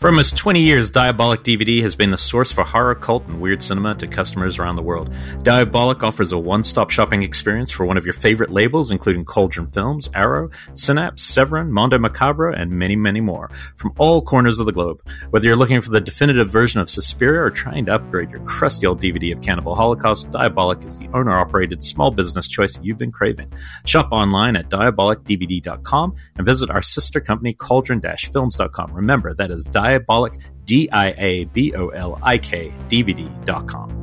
For almost 20 years, Diabolik DVD has been the source for horror, cult, and weird cinema to customers around the world. Diabolik offers a one stop shopping experience for one of your favorite labels, including Cauldron Films, Arrow, Synapse, Severin, Mondo Macabro, and many, many more, from all corners of the globe. Whether you're looking for the definitive version of Suspiria or trying to upgrade your crusty old DVD of Cannibal Holocaust, Diabolik is the owner operated small business choice you've been craving. Shop online at diabolikdvd.com and visit our sister company, cauldron films.com. Remember, that is Diabolik diabolik, D I A B O L I K, DVD.com.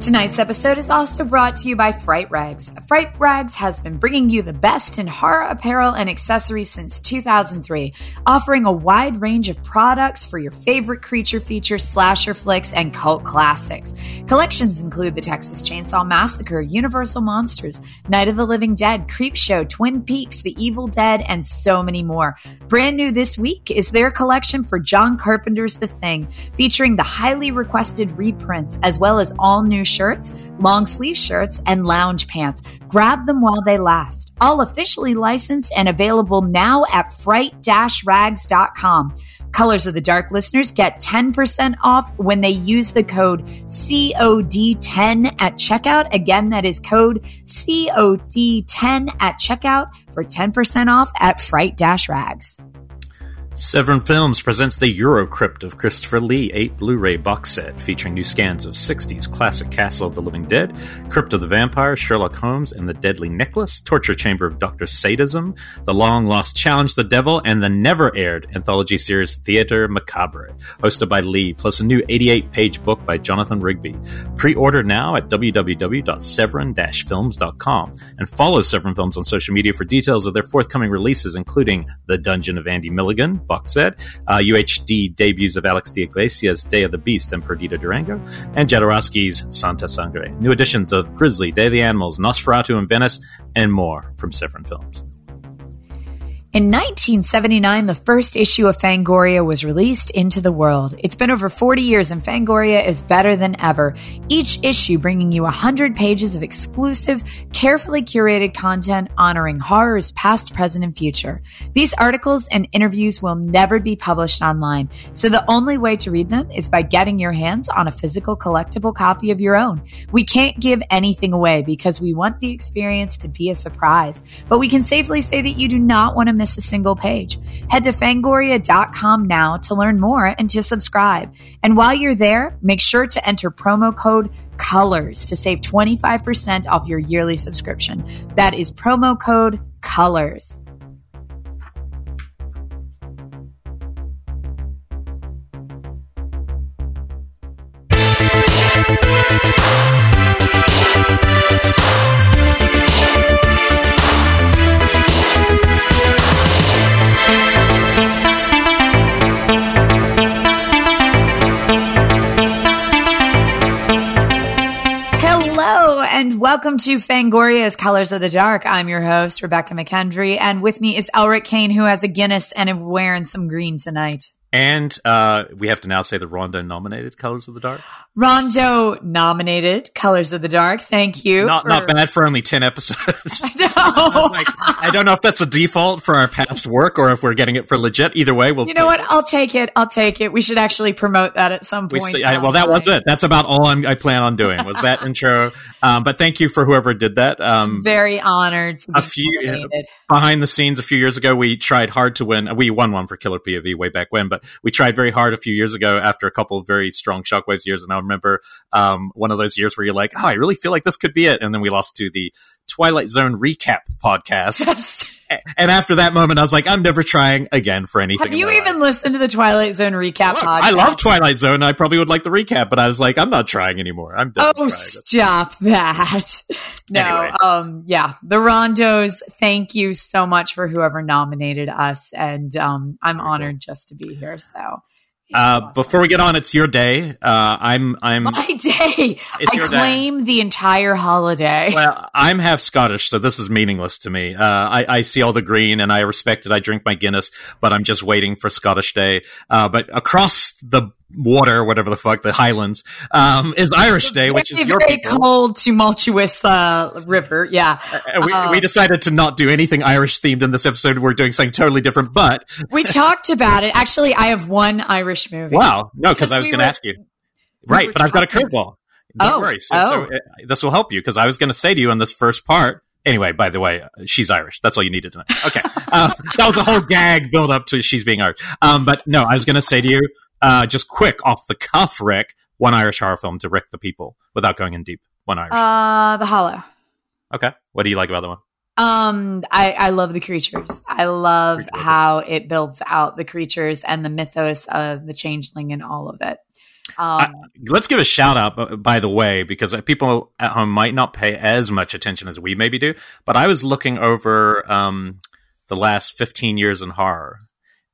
Tonight's episode is also brought to you by Fright Rags. Fright Rags has been bringing you the best in horror apparel and accessories since 2003, offering a wide range of products for your favorite creature features, slasher flicks, and cult classics. Collections include the Texas Chainsaw Massacre, Universal Monsters, Night of the Living Dead, Creepshow, Twin Peaks, The Evil Dead, and so many more. Brand new this week is their collection for John Carpenter's The Thing, featuring the highly requested reprints as well as all new shirts, long sleeve shirts, and lounge pants. Grab them while they last. All officially licensed and available now at fright-rags.com. Colors of the Dark listeners get 10% off when they use the code COD10 at checkout. Again, that is code COD10 at checkout for 10% off at fright-rags. Severin Films presents the Eurocrypt of Christopher Lee 8 Blu ray box set featuring new scans of 60s classic Castle of the Living Dead, Crypt of the Vampire, Sherlock Holmes and the Deadly Necklace, Torture Chamber of Dr. Sadism, The Long Lost Challenge the Devil, and the never aired anthology series Theatre Macabre, hosted by Lee, plus a new 88 page book by Jonathan Rigby. Pre order now at www.severin films.com and follow Severin Films on social media for details of their forthcoming releases, including The Dungeon of Andy Milligan box set, uh, UHD debuts of Alex de Iglesias' Day of the Beast and Perdita Durango, and Jodorowsky's Santa Sangre. New editions of Grizzly, Day of the Animals, Nosferatu in Venice, and more from Severin Films. In 1979, the first issue of Fangoria was released into the world. It's been over 40 years and Fangoria is better than ever. Each issue bringing you 100 pages of exclusive, carefully curated content honoring horrors past, present, and future. These articles and interviews will never be published online, so the only way to read them is by getting your hands on a physical collectible copy of your own. We can't give anything away because we want the experience to be a surprise, but we can safely say that you do not want to miss a single page. Head to fangoria.com now to learn more and to subscribe. And while you're there, make sure to enter promo code COLORS to save 25% off your yearly subscription. That is promo code COLORS. Welcome to Fangoria's Colors of the Dark. I'm your host, Rebecca McKendry, and with me is Elric Kane, who has a Guinness and is wearing some green tonight. And uh, we have to now say the Rondo nominated Colors of the Dark. Rondo nominated Colors of the Dark. Thank you. Not for... not bad for only ten episodes. I know. I, like, I, don't know if that's a default for our past work or if we're getting it for legit. Either way, we'll. You know what? It. I'll take it. I'll take it. We should actually promote that at some point. St- I, well, that was it. That's about all I'm, i plan on doing. Was that intro? Um, but thank you for whoever did that. Um, Very honored. a few uh, behind the scenes, a few years ago, we tried hard to win. We won one for Killer POV way back when, but we tried very hard a few years ago after a couple of very strong Shockwaves years. And I remember um, one of those years where you're like, oh, I really feel like this could be it. And then we lost to the Twilight Zone recap podcast. Yes. And after that moment, I was like, I'm never trying again for anything. Have you even life. listened to the Twilight Zone recap Look, podcast? I love Twilight Zone. I probably would like the recap, but I was like, I'm not trying anymore. I'm done. Oh, stop that. No, anyway. um, yeah, the Rondos. Thank you so much for whoever nominated us, and um, I'm honored just to be here. So uh, before we get on, it's your day. Uh, I'm I'm my day. I claim day. the entire holiday. Well, I'm half Scottish, so this is meaningless to me. Uh, I, I, see all the green and I respect it. I drink my Guinness, but I'm just waiting for Scottish Day. Uh, but across the water, whatever the fuck, the Highlands, um, is Irish Day, which is your very people. cold, tumultuous uh, river. Yeah, And we, Uh, we decided to not do anything Irish themed in this episode. We're doing something totally different, but we talked about it. Actually, I have one Irish movie. wow, no, because I was we going to ask you. we Right, but I've got a curveball. Don't Oh, worry. So, oh. so uh, this will help you because I was going to say to you in this first part. Anyway, by the way, uh, she's Irish. That's all you needed to know. Okay, uh, that was a whole gag build up to she's being Irish. Um, but no, I was going to say to you, uh, just quick off the cuff, Rick, one Irish horror film to Rick the people without going in deep. One Irish. Uh, The Hollow. okay, what do you like about the one? Um, I, I love the creatures. I love Creature. how it builds out the creatures and the mythos of the changeling and all of it. Um, Let's give a shout out, by the way, because people at home might not pay as much attention as we maybe do. But I was looking over um, the last 15 years in horror,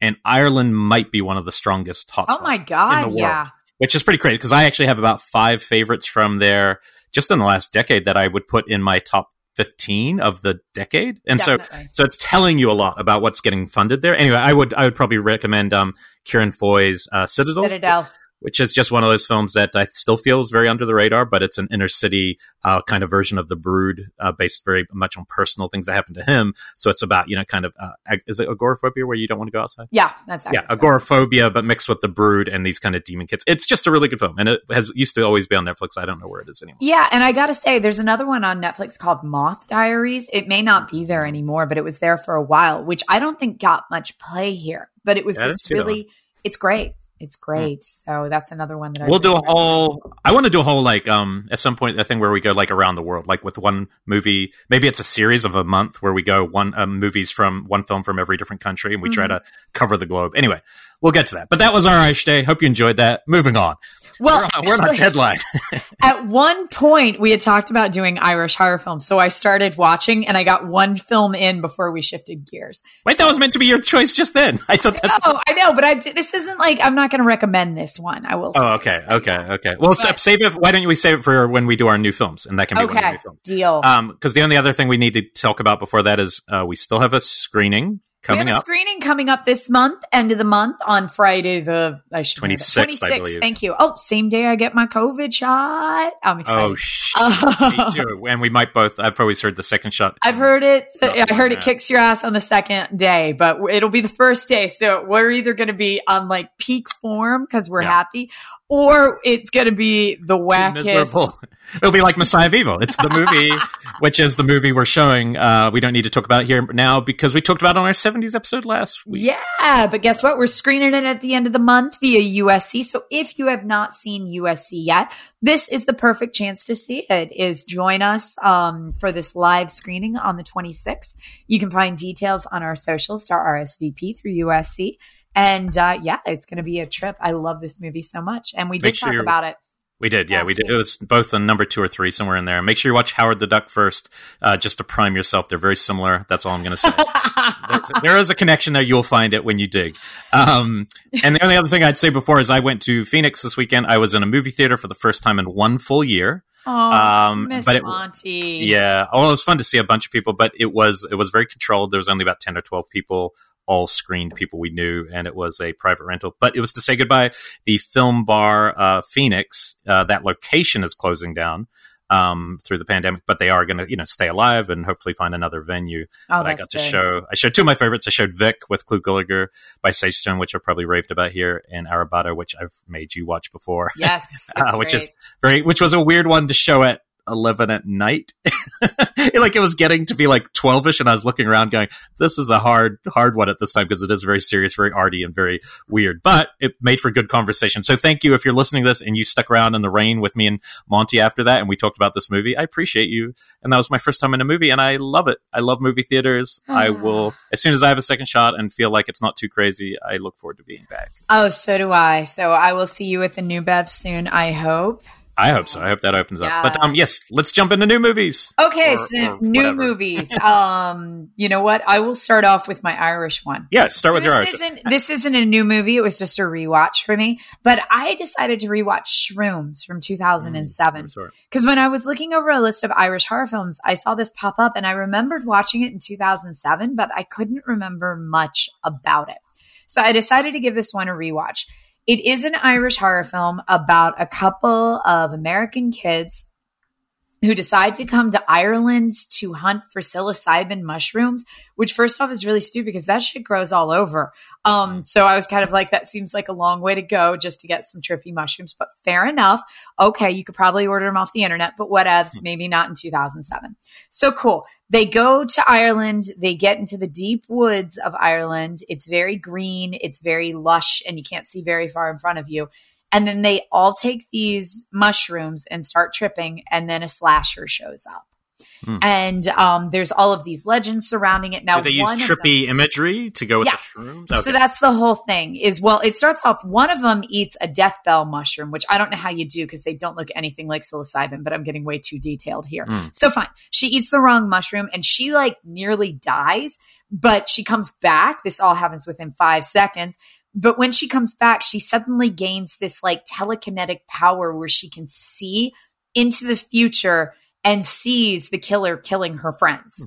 and Ireland might be one of the strongest hotspots. oh my god, in the world. yeah. Which is pretty crazy because I actually have about five favorites from there just in the last decade that I would put in my top 15 of the decade. And so so it's telling you a lot about what's getting funded there. Anyway, I would I would probably recommend um, Ciarán Foy's uh, Citadel, Citadel. Which is just one of those films that I still feel is very under the radar, but it's an inner city uh, kind of version of The Brood, uh, based very much on personal things that happened to him. So it's about you know kind of uh, is it agoraphobia where you don't want to go outside? Yeah, that's it. Yeah, agoraphobia, but mixed with the brood and these kind of demon kids. It's just a really good film, and it has used to always be on Netflix. I don't know where it is anymore. Yeah, and I gotta say, there's another one on Netflix called Moth Diaries. It may not be there anymore, but it was there for a while, which I don't think got much play here. But it was Yeah, this really, it's great. It's great. So that's another one that I We'll do a whole. I want to do a whole like um at some point a thing where we go like around the world, like with one movie. Maybe it's a series of a month where we go one um, movies from one film from every different country, and we try Mhm. to cover the globe. Anyway, we'll get to that. But that was our Irish Day. Hope you enjoyed that. Moving on. Well, we're on, we're on deadline. At one point, we had talked about doing Irish horror films. So I started watching and I got one film in before we shifted gears. Wait, that was meant to be your choice just then. I thought that's. Oh, I know, but I, this isn't like, I'm not going to recommend this one. I will say Oh, okay, okay, okay. Well, But- save it. Why don't we save it for when we do our new films, and that can be one of the Okay, new films. deal. Um, because the only other thing we need to talk about before that is uh, we still have a screening we coming have a up. screening coming up this month, end of the month on Friday the I should 26th, 26th. Thank you. Oh, same day I get my COVID shot. I'm excited. Oh shit! Me too. And we might both. I've always heard the second shot. I've heard it. I heard it kicks your ass on the second day, but it'll be the first day. So we're either going to be on like peak form because we're Yeah. happy, or it's going to be the wackest. It'll be like Messiah of Evil. It's the movie, which is the movie we're showing. Uh, we don't need to talk about it here now because we talked about it on our 70s episode last week. Yeah, but guess what? We're screening it at the end of the month via USC. So if you have not seen USC yet, this is the perfect chance to see it. Is join us um, for this live screening on the 26th. You can find details on our socials to RSVP through USC. And uh, yeah, it's going to be a trip. I love this movie so much, and we Make did sure talk about it. We did, yeah, we did. week. It was both a number two or three, somewhere in there. Make sure you watch Howard the Duck first, uh, just to prime yourself. They're very similar. That's all I'm going to say. There's- a connection there. You'll find it when you dig. Um, and the only other thing I'd say before is I went to Phoenix this weekend. I was in a movie theater for the first time in one full year. Oh, Um, Miss but it- Monty. Yeah. Oh, it was fun to see a bunch of people, but it was it was very controlled. There was only about ten or twelve people, all screened people we knew, and it was a private rental. But it was to say goodbye. The film bar uh, Phoenix, uh, that location is closing down um, through the pandemic, but they are going to you know stay alive and hopefully find another venue. Oh, that I got to good. show. I showed two of my favorites. I showed Vic with Clu Gulager by Sage Stallone, which I've probably raved about here, and Arrebato, which I've made you watch before Yes, uh, which is very, which was a weird one to show at 11 at night. like it was getting to be like 12ish and I was looking around going, this is a hard, hard one at this time because it is very serious, very arty and very weird, but it made for good conversation. So thank you if you're listening to this and you stuck around in the rain with me and Monty after that and we talked about this movie. I appreciate you. And that was my first time in a movie and I love it. I love movie theaters. I ah. will, as soon as I have a second shot and feel like it's not too crazy, I look forward to being back. Oh, so do I. So I will see you at the new Bev soon. I hope. I hope so. I hope that opens Yeah. up. But um, yes, let's jump into new movies. Okay, Or- so or new whatever. movies. um, you know what? I will start off with my Irish one. Yeah, start with this your Irish. isn't this isn't a new movie. It was just a rewatch for me. But I decided to rewatch Shrooms from 2007 Sorry. because when I was looking over a list of Irish horror films, I saw this pop up, and I remembered watching it in 2007, but I couldn't remember much about it. So I decided to give this one a rewatch. It is an Irish horror film about a couple of American kids who decide to come to Ireland to hunt for psilocybin mushrooms, which first off is really stupid because that shit grows all over. Um, so I was kind of like, that seems like a long way to go just to get some trippy mushrooms, but fair enough. Okay, you could probably order them off the internet, but whatevs, maybe not in 2007. So cool. They go to Ireland, they get into the deep woods of Ireland. It's very green, it's very lush, and you can't see very far in front of you. And then they all take these mushrooms and start tripping, and then a slasher shows up. Hmm. And um, there's all of these legends surrounding it. Now, Do they use trippy them, imagery to go with yeah. the shrooms? Okay. So that's the whole thing. Is well, it starts off. One of them eats a death bell mushroom, which I don't know how you do because they don't look anything like psilocybin. But I'm getting way too detailed here. Mm. So fine, she eats the wrong mushroom and she like nearly dies, but she comes back. This all happens within five seconds. But when she comes back, she suddenly gains this like telekinetic power where she can see into the future and sees the killer killing her friends. Hmm.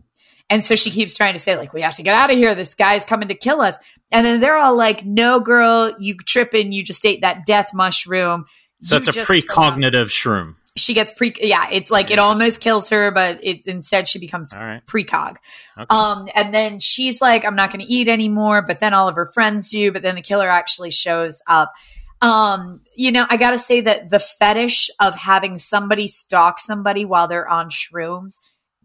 And so she keeps trying to say, like, we have to get out of here. This guy's coming to kill us. And then they're all like, no, girl, you tripping. You just ate that death mushroom. So you it's a precognitive shroom she gets pre yeah it's like it almost kills her but it instead she becomes right. precog okay. um and then she's like i'm not going to eat anymore but then all of her friends do but then the killer actually shows up um you know i gotta say that the fetish of having somebody stalk somebody while they're on shrooms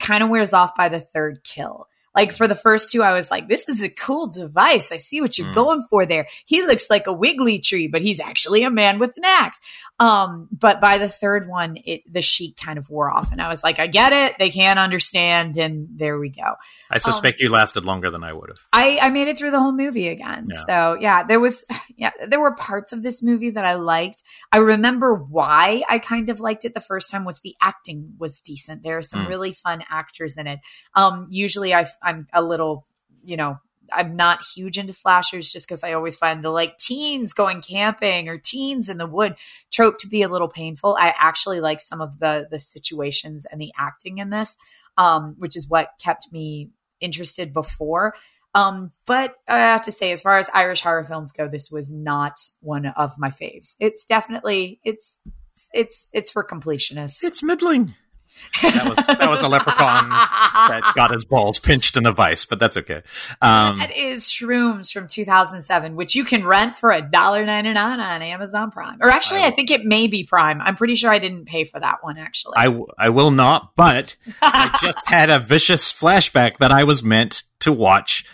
kind of wears off by the third kill like for the first two, I was like, this is a cool device. I see what you're mm. going for there. He looks like a wiggly tree, but he's actually a man with an axe. Um, but by the third one, it the sheet kind of wore off, and I was like, I get it. They can't understand, and there we go. I suspect um, you lasted longer than I would have. I, I made it through the whole movie again. Yeah. So yeah, there was yeah, there were parts of this movie that I liked. I remember why I kind of liked it the first time was the acting was decent. There are some mm. really fun actors in it. Um, usually I, I'm a little, you know, I'm not huge into slashers just because I always find the like teens going camping or teens in the wood trope to be a little painful. I actually like some of the the situations and the acting in this, um, which is what kept me interested before. Um, but I have to say, as far as Irish horror films go, this was not one of my faves. It's definitely it's it's it's for completionists. It's middling. That was that was a leprechaun that got his balls pinched in a vice, but that's okay. Um, that is Shrooms from 2007, which you can rent for a dollar ninety nine on Amazon Prime. Or actually, I, I, think it may be Prime. I'm pretty sure I didn't pay for that one. Actually, I, I will not. But I just had a vicious flashback that I was meant to watch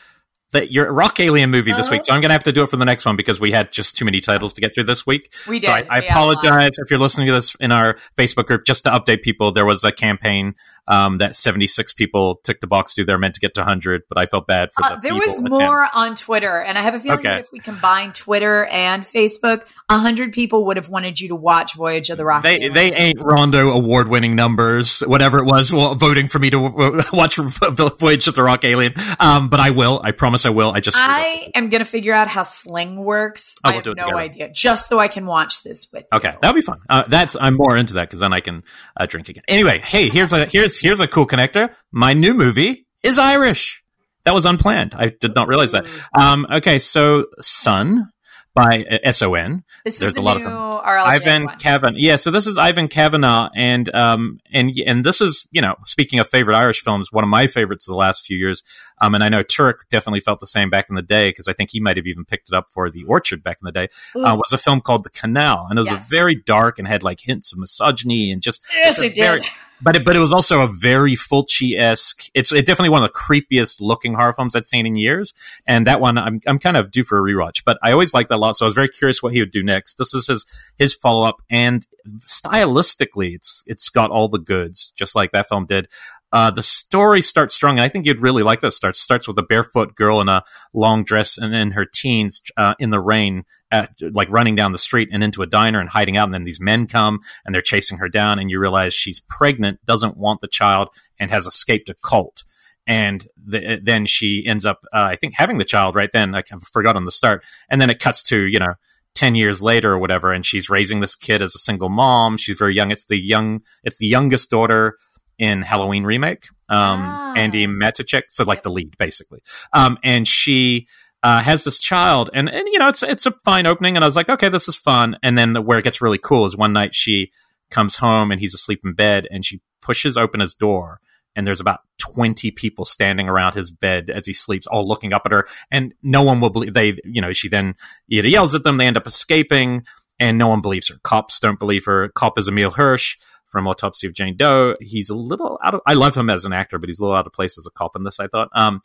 that your rock alien movie this week. So I'm going to have to do it for the next one because we had just too many titles to get through this week. We did. So I, I apologize if you're listening to this in our Facebook group. Just to update people, there was a campaign um, that 76 people took the box through. They're meant to get to 100, but I felt bad for the. Uh, there was more on Twitter, and I have a feeling okay. that if we combine Twitter and Facebook, 100 people would have wanted you to watch Voyage of the Rock. They they ain't Rondo award winning numbers, whatever it was, well, voting for me to watch Voyage of the Rock Alien. Um, but I will. I promise I will. I just I am gonna figure out how Sling works. Oh, we'll I have no together. idea, just so I can watch this with. Okay, that'll be fun. Uh, that's I'm more into that because then I can uh, drink again. Anyway, hey, here's a here's here's a cool connector. My new movie is Irish. That was unplanned. I did not realize that. Um, okay, so Son by uh, S O N. This There's the a lot of them. Ivan Kavanagh. Yeah, so this is Ivan Kavanagh, and um, and and this is you know speaking of favorite Irish films, one of my favorites of the last few years. Um, and I know Turk definitely felt the same back in the day because I think he might have even picked it up for The Orchard back in the day. Uh, was a film called The Canal, and it was yes. a very dark and had like hints of misogyny and just yes, it very, did but it, but it was also a very Fulci esque. It's it definitely one of the creepiest looking horror films I'd seen in years. And that one, I'm I'm kind of due for a rewatch. But I always liked that a lot, so I was very curious what he would do next. This is his his follow up, and stylistically, it's it's got all the goods, just like that film did. Uh, the story starts strong, and I think you'd really like this. Starts starts with a barefoot girl in a long dress and in her teens uh, in the rain, at, like running down the street and into a diner and hiding out. And then these men come and they're chasing her down, and you realize she's pregnant, doesn't want the child, and has escaped a cult. And the, then she ends up, uh, I think, having the child right then. I forgot on the start, and then it cuts to you know 10 years later or whatever and she's raising this kid as a single mom she's very young it's the young it's the youngest daughter in Halloween remake. Um, ah. Andi Matichak, so like the lead basically. Um, and she uh, has this child, and and you know it's it's a fine opening, and I was like, okay, this is fun. And then where it gets really cool is one night she comes home and he's asleep in bed, and she pushes open his door, and there's about 20 people standing around his bed as he sleeps, all looking up at her, and no one will believe they, you know, she then yells at them, they end up escaping, and no one believes her. Cops don't believe her. Cop is Emile Hirsch from Autopsy of Jane Doe. He's a little out of, I love him as an actor, but he's a little out of place as a cop in this, I thought. Um,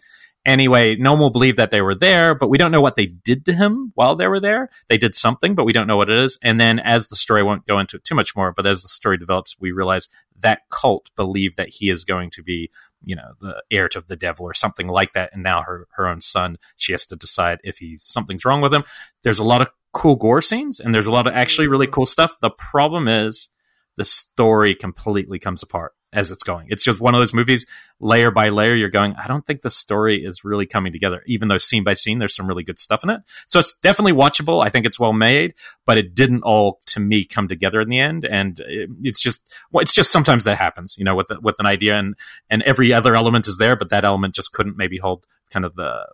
Anyway, no one will believe that they were there, but we don't know what they did to him while they were there. They did something, but we don't know what it is. And then as the story won't go into it too much more, but as the story develops, we realize that cult believed that he is going to be, you know, the heir to the devil or something like that. And now her, her own son, she has to decide if he's something's wrong with him. There's a lot of cool gore scenes and there's a lot of actually really cool stuff. The problem is the story completely comes apart as it's going. It's just one of those movies, layer by layer, you're going, I don't think the story is really coming together, even though scene by scene, there's some really good stuff in it. So it's definitely watchable. I think it's well made, but it didn't all, to me, come together in the end. And it, it's just, well, it's just sometimes that happens, you know, with, the, with an idea and, and every other element is there, but that element just couldn't maybe hold kind of the,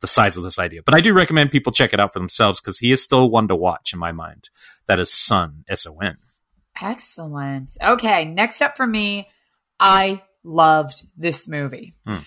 the size of this idea. But I do recommend people check it out for themselves because he is still one to watch in my mind. That is Son, S O N. Excellent. Okay, next up for me, I loved this movie. Hmm.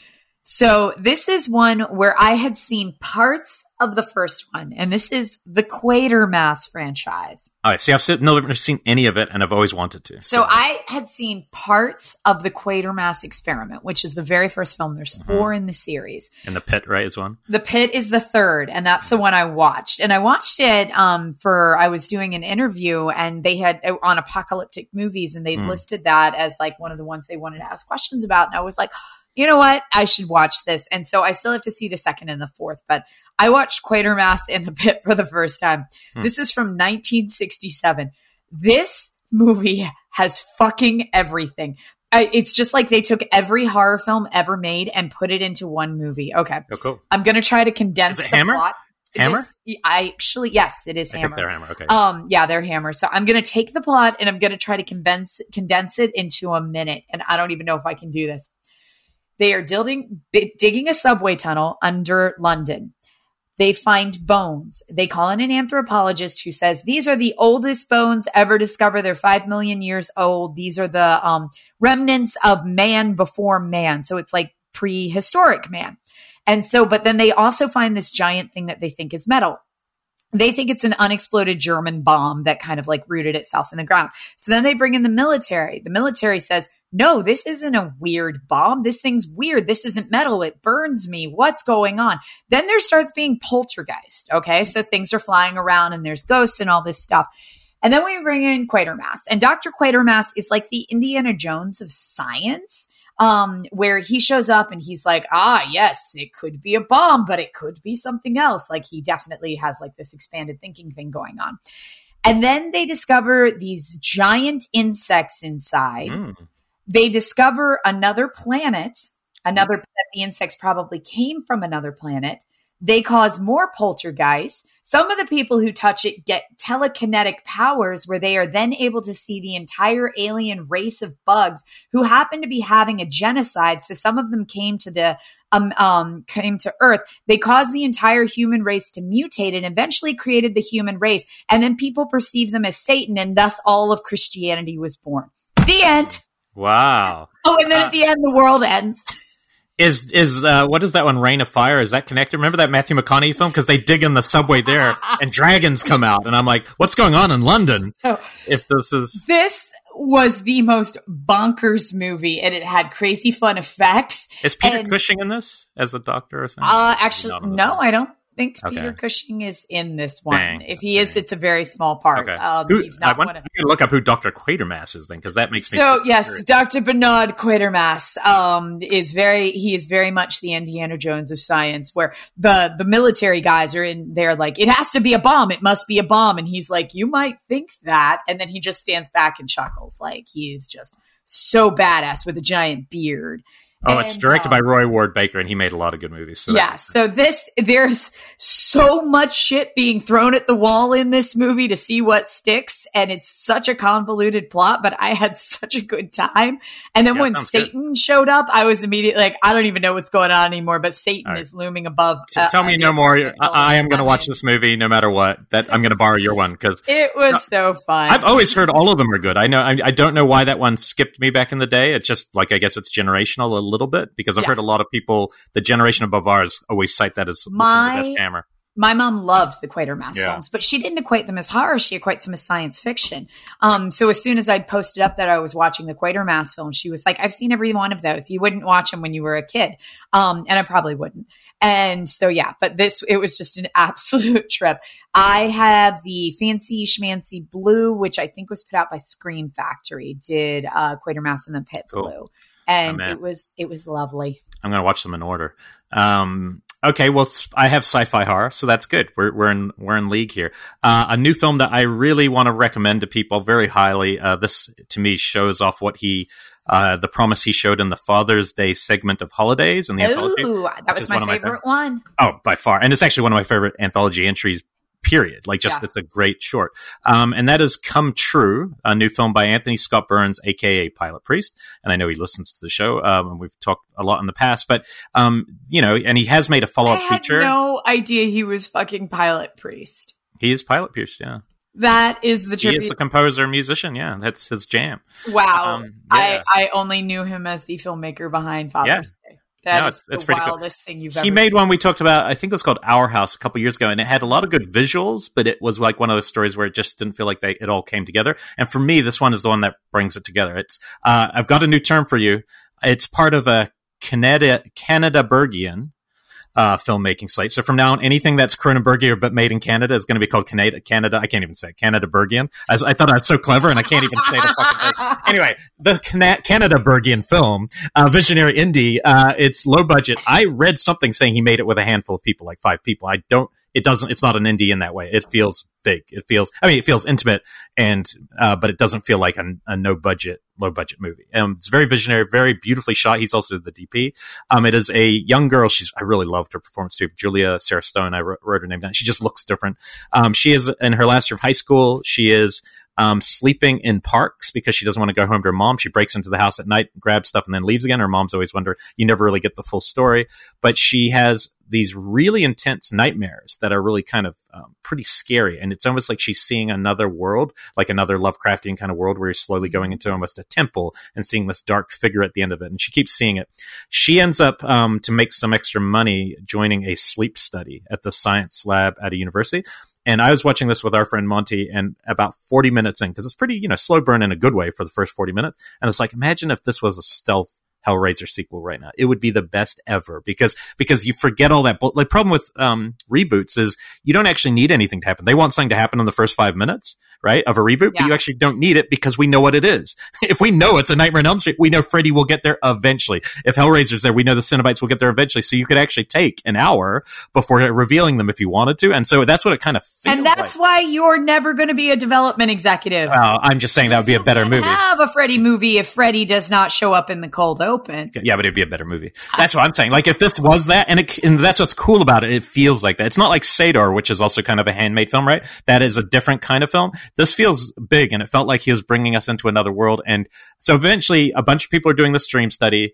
So this is one where I had seen parts of the first one, and this is the Quatermass franchise. All right. See, I've seen, never seen any of it, and I've always wanted to. So, so. I had seen parts of the Quatermass experiment, which is the very first film. There's mm-hmm. four in the series. And the Pit, right, is one. The Pit is the third, and that's the one I watched. And I watched it um, for I was doing an interview, and they had uh, on apocalyptic movies, and they mm. listed that as like one of the ones they wanted to ask questions about. And I was like you know what? I should watch this. And so I still have to see the second and the fourth, but I watched Quatermass in the Pit for the first time. Hmm. This is from 1967. This movie has fucking everything. I, it's just like they took every horror film ever made and put it into one movie. Okay. Oh, cool. I'm going to try to condense the Hammer? plot. Hammer? This, I actually, yes, it is I Hammer. they're Hammer. Okay. Um, yeah, they're Hammer. So I'm going to take the plot and I'm going to try to condense condense it into a minute. And I don't even know if I can do this. They are digging, digging a subway tunnel under London. They find bones. They call in an anthropologist who says these are the oldest bones ever discovered. They're five million years old. These are the um, remnants of man before man. So it's like prehistoric man. And so, but then they also find this giant thing that they think is metal they think it's an unexploded German bomb that kind of like rooted itself in the ground. So then they bring in the military. The military says, no, this isn't a weird bomb. This thing's weird. This isn't metal. It burns me. What's going on? Then there starts being poltergeist. Okay. So things are flying around and there's ghosts and all this stuff. And then we bring in Quatermass. And Dr. Quatermass is like the Indiana Jones of science um, where he shows up and he's like, ah, yes, it could be a bomb, but it could be something else. Like he definitely has like this expanded thinking thing going on. And then they discover these giant insects inside. Mm. They discover another planet, another that the insects probably came from another planet. They cause more poltergeists. Some of the people who touch it get telekinetic powers where they are then able to see the entire alien race of bugs who happen to be having a genocide. So some of them came to the um, um, came to Earth. They caused the entire human race to mutate and eventually created the human race. And then people perceive them as Satan, and thus all of Christianity was born. The end. Wow. Oh, and then uh, at the end, the world ends. Is is uh, what is that one? Reign of Fire? Is that connected? Remember that Matthew McConaughey film? Because they dig in the subway there, and dragons come out, and I'm like, what's going on in London? So, if this is this was the most bonkers movie, and it had crazy fun effects. Is Peter and, Cushing in this as a doctor or something? Uh, actually, no, I don't think okay. Peter Cushing is in this one. Dang. If he is, it's a very small part. Okay. Um, who, he's not I want, to look up who Dr. Quatermass is then, because that makes me so. Yes, Dr. Bernard Quatermass um, is very. He is very much the Indiana Jones of science, where the the military guys are in there like it has to be a bomb. It must be a bomb, and he's like, you might think that, and then he just stands back and chuckles like he's just so badass with a giant beard. Oh, it's directed by um, Roy Ward Baker, and he made a lot of good movies. So yeah, so this there's so much shit being thrown at the wall in this movie to see what sticks, and it's such a convoluted plot, but I had such a good time. And then yeah, when Satan good. showed up, I was immediately like, I don't even know what's going on anymore, but Satan right. is looming above. Uh, tell me no more. I, I, am going to watch this movie no matter what. That I'm going to borrow your one because it was so fun. I've always heard all of them are good. I know. I, I, don't know why that one skipped me back in the day. It's just like I guess it's generational a little bit because I've yeah. heard a lot of people, the generation above ours, always cite that as My, the best Hammer my mom loved the Quatermass yeah. films, but she didn't equate them as horror. She equates them as science fiction. Um, so as soon as I'd posted up that I was watching the Quatermass film, she was like, I've seen every one of those. You wouldn't watch them when you were a kid. Um, and I probably wouldn't. And so, yeah, but this, it was just an absolute trip. I have the Fancy Schmancy Blue, which I think was put out by Scream Factory, did uh, Quatermass and the Pit cool. Blue. And it was, it was lovely. I'm going to watch them in order. Um, Okay, well, I have sci-fi horror, so that's good. We're we're in we're in league here. Uh, a new film that I really want to recommend to people very highly. Uh, this to me shows off what he, uh, the promise he showed in the Father's Day segment of Holidays and the Ooh, anthology. That was my one favorite my, one. Oh, by far, and it's actually one of my favorite anthology entries period. Like just, yeah. it's a great short. Um, and that is Come True, a new film by Anthony Scott Burns, aka Pilot Priest. And I know he listens to the show, um, and we've talked a lot in the past, but, um, you know, and he has made a follow up feature. no idea he was fucking Pilot Priest. He is Pilot Priest, yeah. That is the tribute. He is the composer, musician. Yeah, that's his jam. Wow, um, yeah. I I only knew him as the filmmaker behind Father's yeah. Day. That no, it's, it's pretty wildest cool. thing you've he made one we talked about. I think it was called Our House a couple years ago, and it had a lot of good visuals, but it was like one of those stories where it just didn't feel like they it all came together. And for me, this one is the one that brings it together. It's uh, I've got a new term for you. It's part of a Canada Canada Bergian uh, filmmaking slate. So from now on, anything that's Cronenbergian but made in Canada is going to be called Canada. Canada. I can't even say Canada Bergian. I, I, thought I was so clever, and I can't even say the fucking thing. Anyway, the Cana- Canada Bergian film, uh, visionary indie. Uh, it's low budget. I read something saying he made it with a handful of people, like five people. I don't it doesn't it's not an indie in that way. It feels big. It feels i mean it feels intimate and uh, but it doesn't feel like a, a, no budget low budget movie. Um, it's very visionary very beautifully shot. He's also the dp um, it is a young girl. She's i really loved her performance too. Julia sarah stone i wrote, wrote her name down. She just looks different. Um, she is in her last year of high school she is um, sleeping in parks because she doesn't want to go home to her mom. She breaks into the house at night, grabs stuff, and then leaves again. Her mom's always wonder. You never really get the full story, but she has these really intense nightmares that are really kind of um, pretty scary. And it's almost like she's seeing another world, like another Lovecraftian kind of world where you're slowly going into almost a temple and seeing this dark figure at the end of it. And she keeps seeing it. She ends up um, to make some extra money joining a sleep study at the science lab at a university. And I was watching this with our friend Monty, and about 40 minutes in, because it's pretty, you know, slow burn in a good way for the first 40 minutes. And it's like, imagine if this was a stealth Hellraiser sequel right now. It would be the best ever because because you forget all that. But the problem with um, reboots is you don't actually need anything to happen. They want something to happen in the first five minutes, right, of a reboot, yeah. but you actually don't need it because we know what it is. if we know it's a Nightmare on Elm Street, we know Freddy will get there eventually. If Hellraiser's there, we know the Cenobites will get there eventually. So you could actually take an hour before revealing them if you wanted to. And so that's what it kind of feels And that's like. why you're never going to be a development executive. Well, I'm just saying that would be a better movie. Have a Freddy movie if Freddy does not show up in the cold open. Yeah, but it'd be a better movie. That's what I'm saying. Like if this was that, and, it, and that's what's cool about it. It feels like that. It's not like Sator, which is also kind of a handmade film, right? That is a different kind of film. This feels big, and it felt like he was bringing us into another world. And so eventually, a bunch of people are doing this dream study.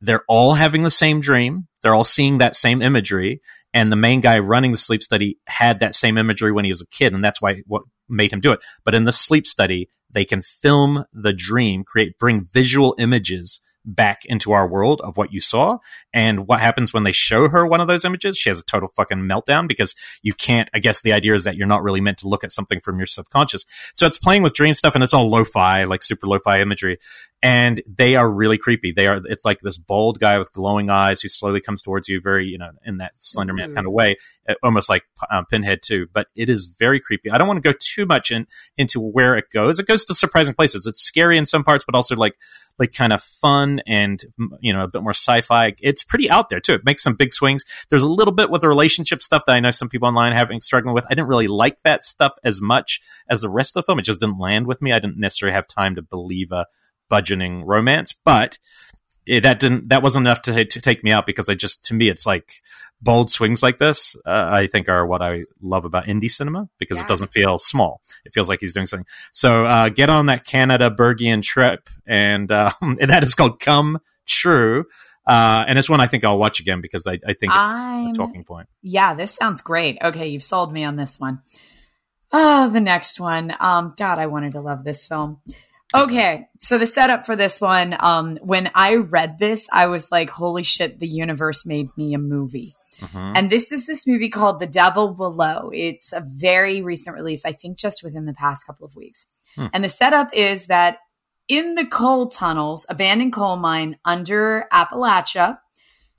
They're all having the same dream. They're all seeing that same imagery. And the main guy running the sleep study had that same imagery when he was a kid, and that's why what made him do it. But in the sleep study, they can film the dream, create, bring visual images back into our world of what you saw. And what happens when they show her one of those images? She has a total fucking meltdown because you can't, I guess the idea is that you're not really meant to look at something from your subconscious. So it's playing with dream stuff and it's all lo-fi, like super lo-fi imagery and they are really creepy. They are. It's like this bold guy with glowing eyes who slowly comes towards you, very you know, in that Slenderman mm-hmm. kind of way, uh, almost like um, Pinhead too. But it is very creepy. I don't want to go too much in into where it goes. It goes to surprising places. It's scary in some parts, but also like like kind of fun and you know a bit more sci-fi. It's pretty out there too. It makes some big swings. There's a little bit with the relationship stuff that I know some people online having struggling with. I didn't really like that stuff as much as the rest of the film. It just didn't land with me. I didn't necessarily have time to believe a budgeting romance, but it, that didn't that wasn't enough to, to take me out because I just to me it's like bold swings like this. Uh, I think are what I love about indie cinema because Yeah. it doesn't feel small. It feels like he's doing something. So uh, get on that Canada Bergian trip, and um, and that is called Come True. Uh, and it's one I think I'll watch again because I, I think it's I'm- a talking point. Yeah, this sounds great. Okay, you've sold me on this one. Oh, the next one. Um, God, I wanted to love this film. Okay, so the setup for this one, um, when I read this, I was like, holy shit, the universe made me a movie. Mhm. And this is this movie called The Devil Below. It's a very recent release, I think just within the past couple of weeks. Hmm. And the setup is that in the coal tunnels, abandoned coal mine under Appalachia,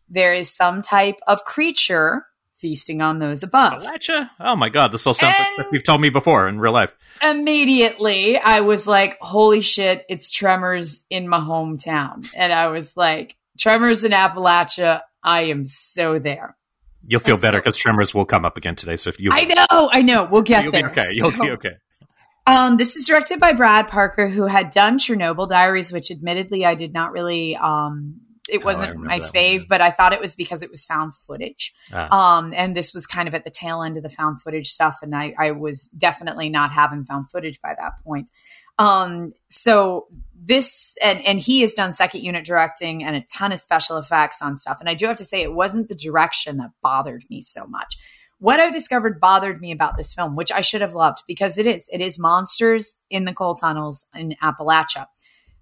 there is some type of creature feasting on those above. Appalachia? Oh my god, this all sounds like stuff you've told me before in real life. Immediately, I was like, holy shit, it's Tremors in my hometown. And I was like, Tremors in Appalachia, I am so there. You'll feel And better so- because Tremors will come up again today. So if you, I know, I know. We'll get you'll there. okay. You'll So- be okay. Um, this is directed by Brad Parker, who had done Chernobyl Diaries, which admittedly I did not really. Um, it Oh, wasn't remember my that one, fave, but I thought it was because it was found footage. Ah. Um, and this was kind of at the tail end of the found footage stuff, and I, I was definitely not having found footage by that point. Um, so this and and he has done second unit directing and a ton of special effects on stuff. And I do have to say, it wasn't the direction that bothered me so much. What I've discovered bothered me about this film, which I should have loved because it is, it is monsters in the coal tunnels in Appalachia.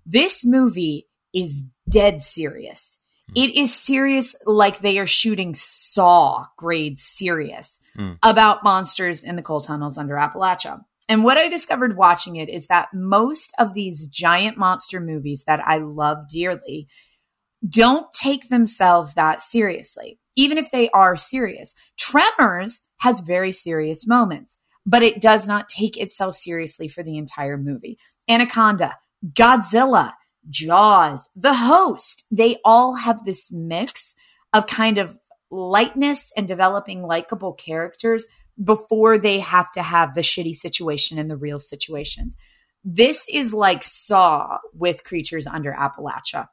This movie is dead serious. It is serious like they are shooting Saw grade serious Hmm. about monsters in the coal tunnels under Appalachia. And what I discovered watching it is that most of these giant monster movies that I love dearly don't take themselves that seriously, even if they are serious. Tremors has very serious moments, but it does not take itself seriously for the entire movie. Anaconda, Godzilla, Jaws, The Host, they all have this mix of kind of lightness and developing likable characters before they have to have the shitty situation and the real situations. This is like Saw with creatures under Appalachia.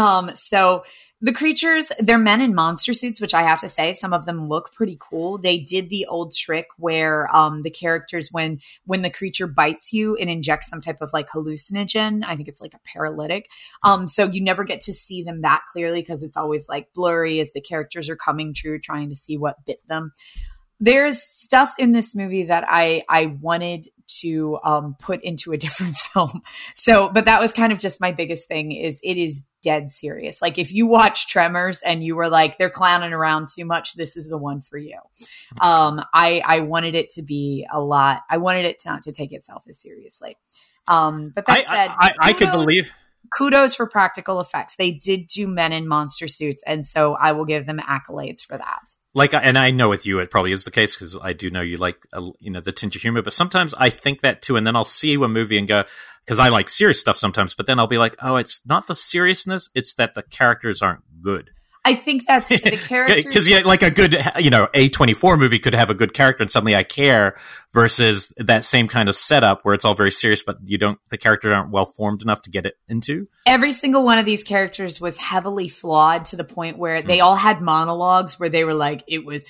Um, so the creatures, they're men in monster suits, which I have to say, some of them look pretty cool. They did the old trick where um, the characters, when when the creature bites you, it injects some type of like hallucinogen. I think it's like a paralytic. Um, so you never get to see them that clearly because it's always like blurry as the characters are coming true, trying to see what bit them. There's stuff in this movie that I I wanted to um, put into a different film. So, but that was kind of just my biggest thing. Is it is dead serious. Like if you watch Tremors and you were like they're clowning around too much, this is the one for you. Um, I I wanted it to be a lot. I wanted it not to take itself as seriously. Um, but that I, said, I, I, I could believe. Kudos for practical effects. They did do men in monster suits, and so I will give them accolades for that. like and i know with you it probably is the case because i do know you like uh, you know the tinge of humor but sometimes i think that too and then i'll see a movie and go because i like serious stuff sometimes but then i'll be like oh it's not the seriousness it's that the characters aren't good I think that's the character because yeah like a good you know a24 movie could have a good character and suddenly i care versus that same kind of setup where it's all very serious but you don't the characters aren't well formed enough to get it into every single one of these characters was heavily flawed to the point where Hmm. they all had monologues where they were like, it was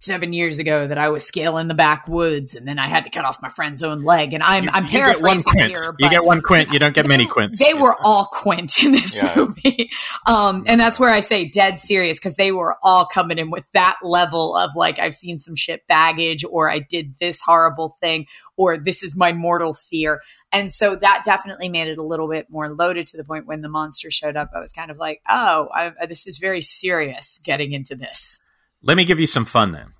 seven years ago that I was scaling the backwoods and then I had to cut off my friend's own leg. And I'm, I'm you get one quint here. you get one quint you don't get many quints They were all quint in this Yeah. movie. Um, and that's where I say dead serious because they were all coming in with that level of like, I've seen some shit baggage or I did this horrible thing or this is my mortal fear. And so that definitely made it a little bit more loaded to the point when the monster showed up. I was kind of like, oh, I, this is very serious getting into this. Let me give you some fun then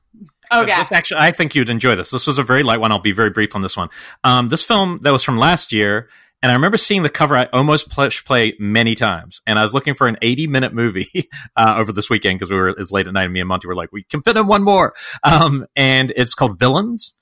Okay. This actually, I think you'd enjoy this. This was a very light one. I'll be very brief on this one. Um, this film that was from last year, and I remember seeing the cover. I almost push play many times, and I was looking for an 80 minute movie uh, over this weekend because we were it's late at night. And me and Monty were like, we can fit in one more. Um, and it's called Villains,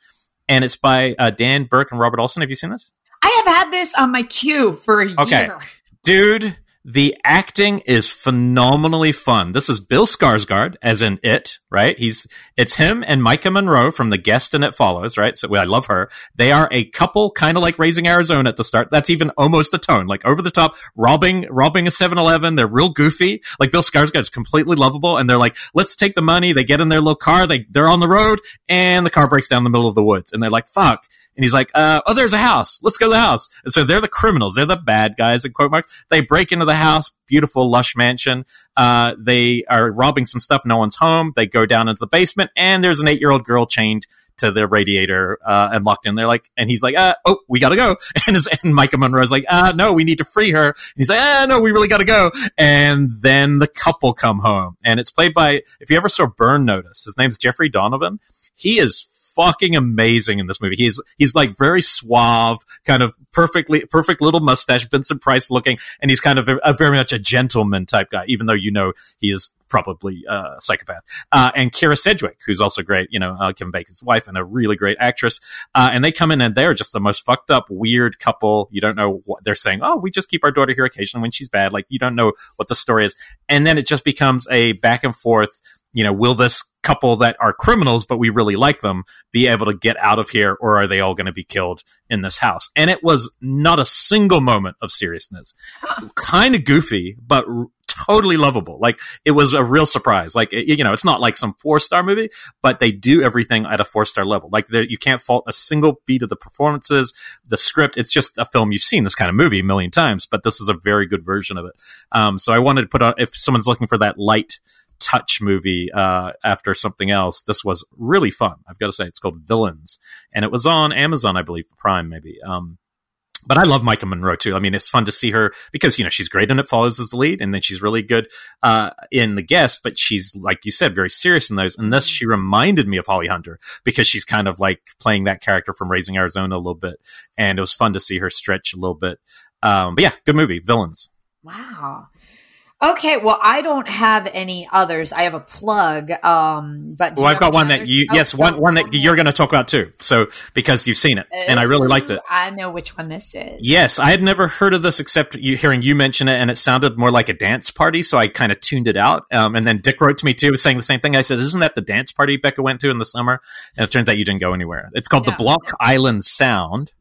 and it's by uh, Dan Berk and Robert Olsen. Have you seen this? I have had this on my queue for a Okay. year. dude The acting is phenomenally fun. This is Bill Skarsgård, as in It, right? He's it's him and Maika Monroe from The Guest and It Follows, right? So I love her. They are a couple, kind of like Raising Arizona at the start. That's even almost a tone, like over the top, robbing robbing a 7-Eleven. They're real goofy. Like Bill Skarsgård's completely lovable, and they're like, let's take the money. They get in their little car. They they're on the road, and the car breaks down in the middle of the woods, and they're like, fuck. And he's like, uh, oh, there's a house. Let's go to the house. And so they're the criminals. They're the bad guys in quote marks. They break into the house, beautiful, lush mansion. Uh, they are robbing some stuff. No one's home. They go down into the basement and there's an eight year old girl chained to the radiator, uh, and locked in. They're like, and he's like, uh, oh, we gotta go. And, his, and Maika Monroe's like, uh, no, we need to free her. And he's like, ah, no, we really gotta go. And then the couple come home and it's played by, if you ever saw Burn Notice, his name's Jeffrey Donovan. He is fucking amazing in this movie. He's he's like very suave, kind of perfectly perfect little mustache, Vincent Price looking, and he's kind of a, a very much a gentleman type guy, even though you know he is probably uh, a psychopath. Uh, and Kyra Sedgwick, who's also great, you know, uh, Kevin Bacon's wife and a really great actress. Uh, and they come in and they're just the most fucked up, weird couple. You don't know what they're saying. Oh, we just keep our daughter here occasionally when she's bad. Like you don't know what the story is. And then it just becomes a back and forth you know, will this couple that are criminals, but we really like them, be able to get out of here, or are they all going to be killed in this house? And it was not a single moment of seriousness. kind of goofy, but r- totally lovable. Like it was a real surprise. Like it, you know, it's not like some four star movie, but they do everything at a four star level. Like you can't fault a single beat of the performances, the script. It's just a film you've seen this kind of movie a million times, but this is a very good version of it. Um, so I wanted to put on if someone's looking for that light touch movie uh, after something else. This was really fun. I've got to say, it's called Villains, and it was on Amazon, I believe, Prime maybe. Um, but I love Maika Monroe too. I mean, it's fun to see her because you know she's great in It Follows as the lead, and then she's really good uh, in The Guest. But she's like you said, very serious in those. And this, she reminded me of Holly Hunter because she's kind of like playing that character from Raising Arizona a little bit, and it was fun to see her stretch a little bit. Um, but yeah, good movie, Villains. Wow. Okay, well, I don't have any others. I have a plug, um, but well, I've got one others? that you, oh, yes, one one that you're going to talk about too. So because you've seen it, and I really liked it. I know which one this is. Yes, I had never heard of this except you hearing you mention it, and it sounded more like a dance party, so I kind of tuned it out. Um, and then Dick wrote to me too, saying the same thing. I said, "Isn't that the dance party Bekah went to in the summer?" And it turns out you didn't go anywhere. It's called no, the Block no. Island Sound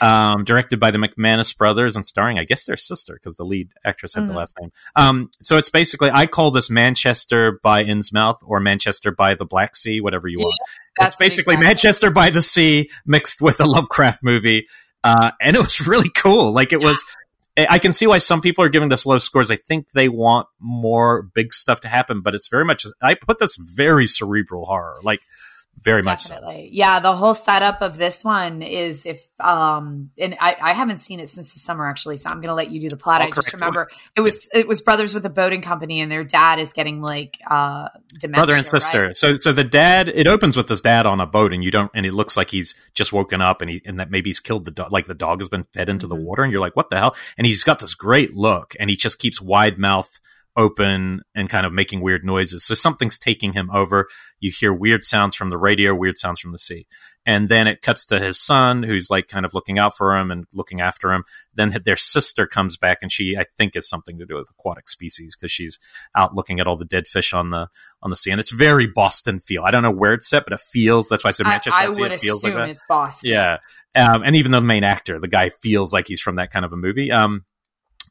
um, directed by the McManus brothers and starring, I guess, their sister because the lead actress had mm-hmm. the last name. Um, so it's basically, I call this Manchester by Innsmouth or Manchester by the Black Sea, whatever you yeah, want. It's basically exactly. Manchester by the Sea mixed with a Lovecraft movie. Uh, and it was really cool. Like it was, I can see why some people are giving this low scores. I think they want more big stuff to happen, but it's very much, I put this very cerebral horror. Like, very Definitely. much so. Yeah, the whole setup of this one is if um and I, I haven't seen it since the summer actually, so I'm gonna let you do the plot. I'll I just remember it was it was brothers with a boating company and their dad is getting like uh dementia. Brother and sister. Right? So so the dad it opens with this dad on a boat and you don't and it looks like he's just woken up and he and that maybe he's killed the dog like the dog has been fed into mm-hmm. the water and you're like, what the hell? And he's got this great look and he just keeps wide mouth open and kind of making weird noises. So something's taking him over. You hear weird sounds from the radio, weird sounds from the sea. And then it cuts to his son, who's like kind of looking out for him and looking after him. Then their sister comes back, and she, I think, has something to do with aquatic species because she's out looking at all the dead fish on the on the sea. And it's very Boston feel. I don't know where it's set, but it feels. That's why I said Manchester. I, I would it feels assume like that. it's Boston. Yeah, um, and even the main actor, the guy feels like he's from that kind of a movie. Um,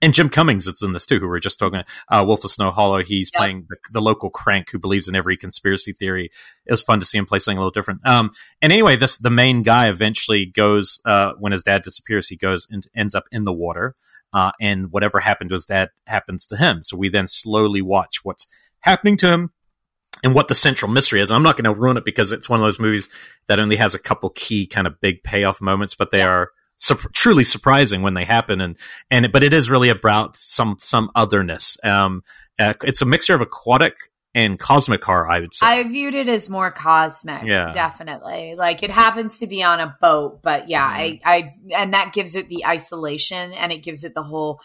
and Jim Cummings is in this too, who we are just talking. Uh, Wolf of Snow Hollow. He's yep. playing the, the, local crank who believes in every conspiracy theory. It was fun to see him play something a little different. Um, and anyway, this the main guy eventually goes uh, when his dad disappears. He goes and ends up in the water, uh, and whatever happened to his dad happens to him. So we then slowly watch what's happening to him and what the central mystery is. I'm not going to ruin it because it's one of those movies that only has a couple key kind of big payoff moments, but they are su- truly surprising when they happen. And, and, but it is really about some, some otherness. Um, uh, it's a mixture of aquatic and cosmic horror, I would say. I viewed it as more cosmic. Yeah. Definitely. Like it happens to be on a boat, but yeah, mm-hmm. I, I, and that gives it the isolation and it gives it the whole,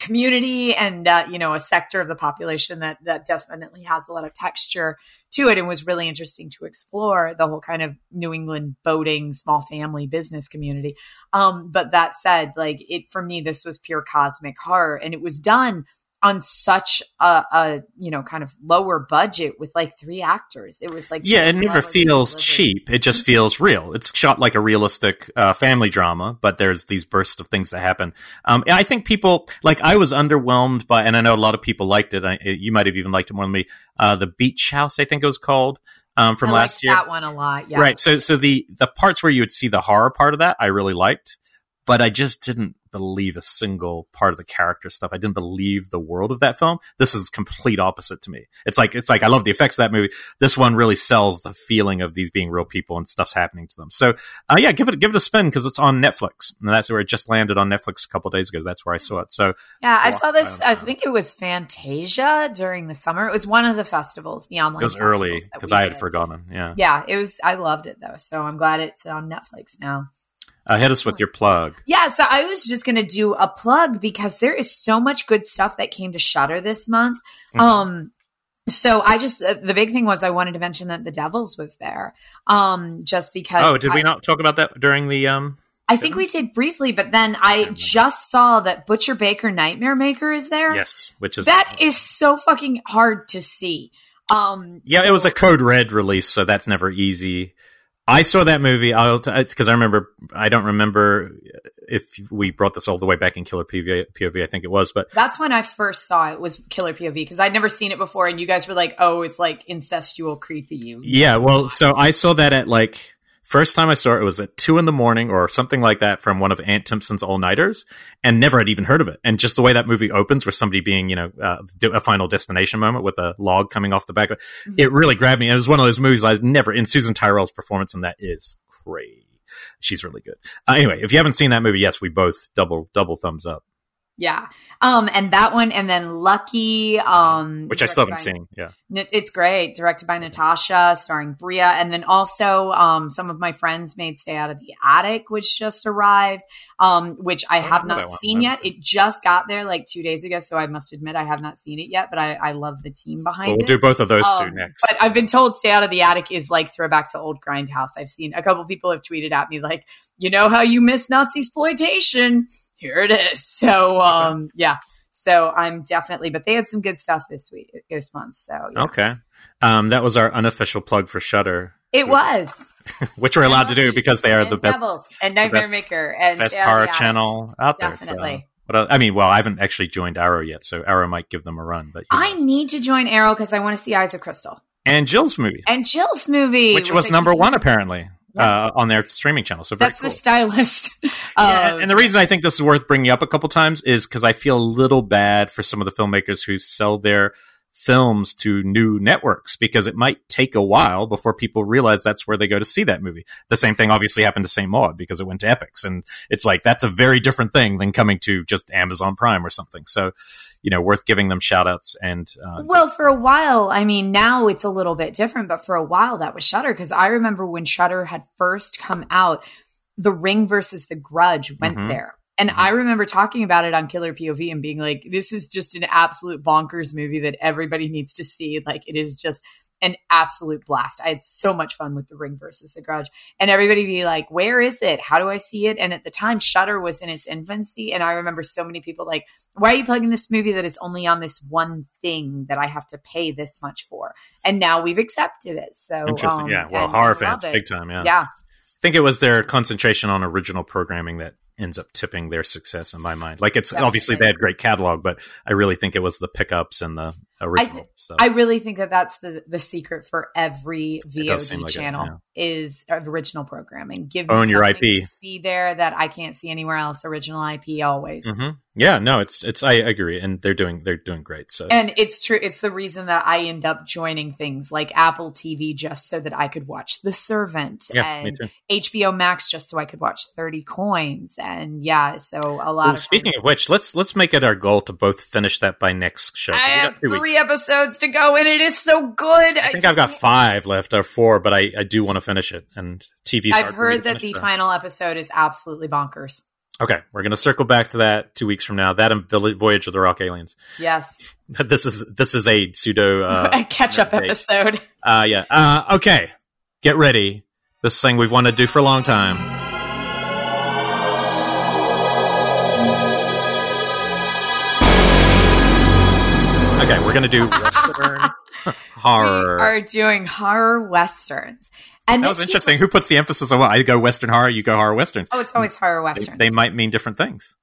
community and uh, you know a sector of the population that that definitely has a lot of texture to it and was really interesting to explore the whole kind of New England boating small family business community. Um, but that said, like it for me, this was pure cosmic horror, and it was done on such a, a, you know kind of lower budget with like three actors. It was like yeah, it never feels cheap. It just feels real. It's shot like a realistic uh, family drama, but there's these bursts of things that happen. Um, I think people like I was underwhelmed by, and I know a lot of people liked it. I, you might have even liked it more than me. Uh, the Beach House, I think it was called. Um, from I last year, that one a lot, yeah. Right. So, so the the parts where you would see the horror part of that, I really liked, but I just didn't believe a single part of the character stuff. I didn't believe the world of that film. This is complete opposite to me. It's like it's like I love the effects of that movie. This one really sells the feeling of these being real people and stuff's happening to them. So uh, yeah, give it give it a spin because it's on Netflix and that's where it just landed on Netflix a couple days ago. That's where I saw it. So yeah, I saw this. I, I, think it was Fantasia during the summer. It was one of the festivals, the online. It was early because I had did. forgotten. Yeah, yeah, it was. I loved it though, so I'm glad it's on Netflix now. Uh, hit us with your plug. Yeah, so I was just going to do a plug because there is so much good stuff that came to Shudder this month. Mm-hmm. Um, so I just uh, the big thing was I wanted to mention that the Devils was there. Um, just because. Oh, did I, we not talk about that during the um? I think we did briefly, but then I just saw that Butcher Baker Nightmare Maker is there. Yes, which is that is so fucking hard to see. Um, yeah, so, it was a Code Red release, so that's never easy. I saw that movie. I'll because uh, I remember. I don't remember if we brought this all the way back in Killer POV. POV I think it was, but that's when I first saw it. Was Killer POV because I'd never seen it before, and you guys were like, "Oh, it's like incestual, creepy." You. Yeah. Well, so I saw that at like First time I saw it, it was at two in the morning or something like that from one of Ant Timpson's all nighters, and never had even heard of it. And just the way that movie opens, with somebody being, you know, uh, a final destination moment with a log coming off the back, mm-hmm. it really grabbed me. It was one of those movies I never. In Susan Tyrrell's performance, and that is crazy. She's really good. Uh, anyway, if you haven't seen that movie, yes, we both double double thumbs up. Yeah. Um, and that one, and then Lucky, um, which I still haven't by, seen. Yeah. It's great. Directed by Natasha, starring Brea. And then also, um, some of my friends made Stay Out of the Attic, which just arrived, um, which I, I have not seen yet. It just got there like two days ago. So I must admit, I have not seen it yet, but I, I love the team behind well, we'll it. We'll do both of those two um, next. But I've been told Stay Out of the Attic is like throwback to old Grindhouse. I've seen a couple people have tweeted at me like, you know how you miss Nazi exploitation? Here it is. So um, yeah. So I'm definitely, but they had some good stuff this week, this month. So yeah. okay, um, that was our unofficial plug for Shudder. It was, which we're allowed to do because they are the best and Nightmare best, Maker and best horror channel out there. Definitely. So. But I mean, well, I haven't actually joined Arrow yet, so Arrow might give them a run. But I need to join Arrow because I want to see Eyes of Crystal and Jill's movie and Jill's movie, which, which was number one apparently uh, on their streaming channel. So that's cool. the stylist. yeah, and the reason I think this is worth bringing up a couple times is because I feel a little bad for some of the filmmakers who sell their films to new networks because it might take a while before people realize that's where they go to see that movie. The same thing obviously happened to St. Maud because it went to Epix and it's like that's a very different thing than coming to just Amazon Prime or something. So, you know, worth giving them shout outs and uh, Well, for a while, I mean, now it's a little bit different, but for a while that was Shudder because I remember when Shudder had first come out, The Ring versus The Grudge went mm-hmm. there and mm-hmm. I remember talking about it on Killer POV and being like, this is just an absolute bonkers movie that everybody needs to see. Like, it is just an absolute blast. I had so much fun with The Ring versus The Grudge. And everybody be like, where is it? How do I see it? And at the time, Shudder was in its infancy. And I remember so many people like, why are you plugging this movie that is only on this one thing that I have to pay this much for? And now we've accepted it. So, interesting. Um, yeah. Well, horror fans, big time. Yeah. Yeah. I think it was their concentration on original programming that ends up tipping their success in my mind. Like it's Definitely. obviously they had great catalog, but I really think it was the pickups and the original. I, th- so. I really think that that's the the secret for every VOD like channel it, yeah. is original programming. Give own your IP. see there that I can't see anywhere else. Original IP always. Mm-hmm. Yeah, no, it's it's I agree, and they're doing they're doing great. So and it's true. It's the reason that I end up joining things like Apple TV just so that I could watch The Servant yeah, and HBO Max just so I could watch Thirty Coins and yeah. So a lot. Ooh, of speaking of which, let's let's make it our goal to both finish that by next show. I have three episodes to go, and it is so good. I think I have got five left or four, but I I do want to finish it. And TV. I've heard that the final episode is absolutely bonkers. Okay, we're going to circle back to that two weeks from now. That and Voyage of the Rock Aliens. Yes. This is this is a pseudo uh, a catch up episode. Uh, yeah. Uh, okay, get ready. This thing we've wanted to do for a long time. Okay, we're gonna do Western horror. We are doing horror westerns. And that was interesting. Who puts the emphasis on what? I go Western horror, you go horror Western. Oh, it's always horror Western. They, they, might mean different things.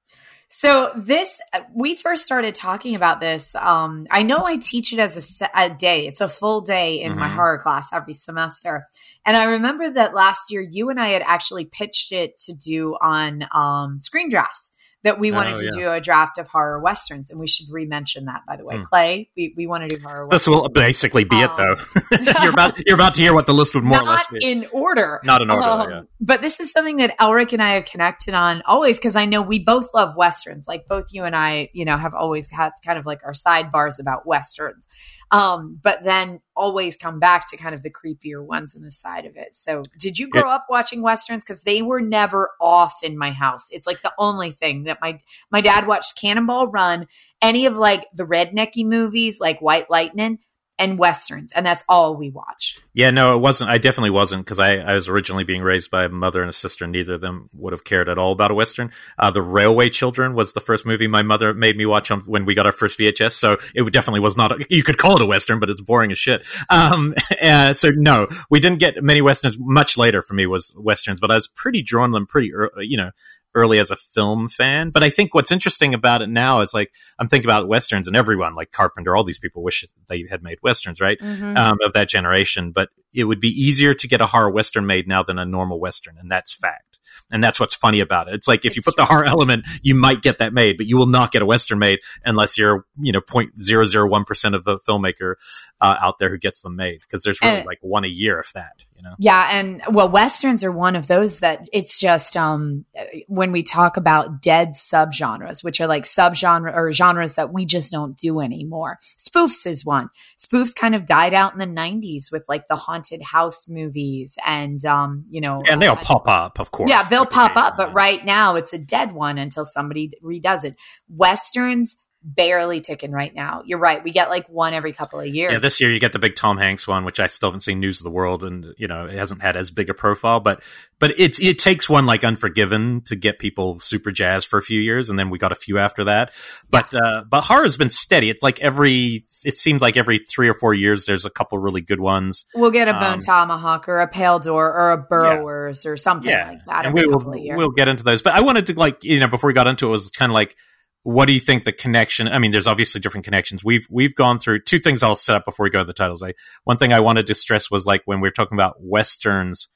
So this, we first started talking about this. Um, I know I teach it as a, a, day. It's a full day in mm-hmm. my horror class every semester. And I remember that last year you and I had actually pitched it to do on um, screen drafts that we wanted oh, to yeah. do a draft of horror westerns, and we should re-mention that. By the way, mm. Clay, we, we want to do horror. This will basically be um, it, though. you're about you're about to hear what the list would more or less be in order. Not in order, um, yeah. But this is something that Elric and I have connected on always because I know we both love westerns. Like both you and I, you know, have always had kind of like our sidebars about westerns. Um, but then always come back to kind of the creepier ones in the side of it. So, did you grow up watching westerns? Because they were never off in my house. It's like the only thing that my my dad watched Cannonball Run, any of like the rednecky movies like White Lightning and westerns, and that's all we watch. Yeah, no, it wasn't. I definitely wasn't because I, I was originally being raised by a mother and a sister. Neither of them would have cared at all about a western. Uh, the Railway Children was the first movie my mother made me watch on when we got our first VHS. So it definitely was not. A, you could call it a western, but it's boring as shit. Um, uh, so no, we didn't get many westerns. Much later for me was westerns, but I was pretty drawn to them pretty, early, you know, early as a film fan. But I think what's interesting about it now is like I'm thinking about westerns and everyone like Carpenter, all these people wish they had made westerns, right? Mm-hmm. Um, of that generation. But it would be easier to get a horror western made now than a normal western, and that's fact. And that's what's funny about it. It's like if it's you put the horror element, you might get that made, but you will not get a western made unless you're, you know, 0.001% of the filmmaker uh, out there who gets them made because there's really and, like one a year, if that know? Yeah. And well, Westerns are one of those that it's just, um, when we talk about dead subgenres, which are like subgenre or genres that we just don't do anymore. Spoofs is one. Spoofs kind of died out in the 90s with like the haunted house movies and, um, you know, and they'll uh, pop up, of course. Yeah, they'll pop up, but right now it's a dead one until somebody redoes it. Westerns barely ticking right now. You're right. We get like one every couple of years. Yeah, this year you get the big Tom Hanks one, which I still haven't seen News of the World, and you know it hasn't had as big a profile. But but it's it takes one like Unforgiven to get people super jazzed for a few years, and then we got a few after that. But yeah. uh, but horror's been steady. It's like every it seems like every three or four years there's a couple really good ones. We'll get a Bone um, Tomahawk or a Pale Door or a Burrowers yeah. or something yeah. like that. And we will we'll get into those. But I wanted to like you know before we got into it was kind of like what do you think the connection i mean there's obviously different connections. We've we've gone through two things i'll set up before we go to the titles. I, one thing i wanted to stress was like when we are talking about westerns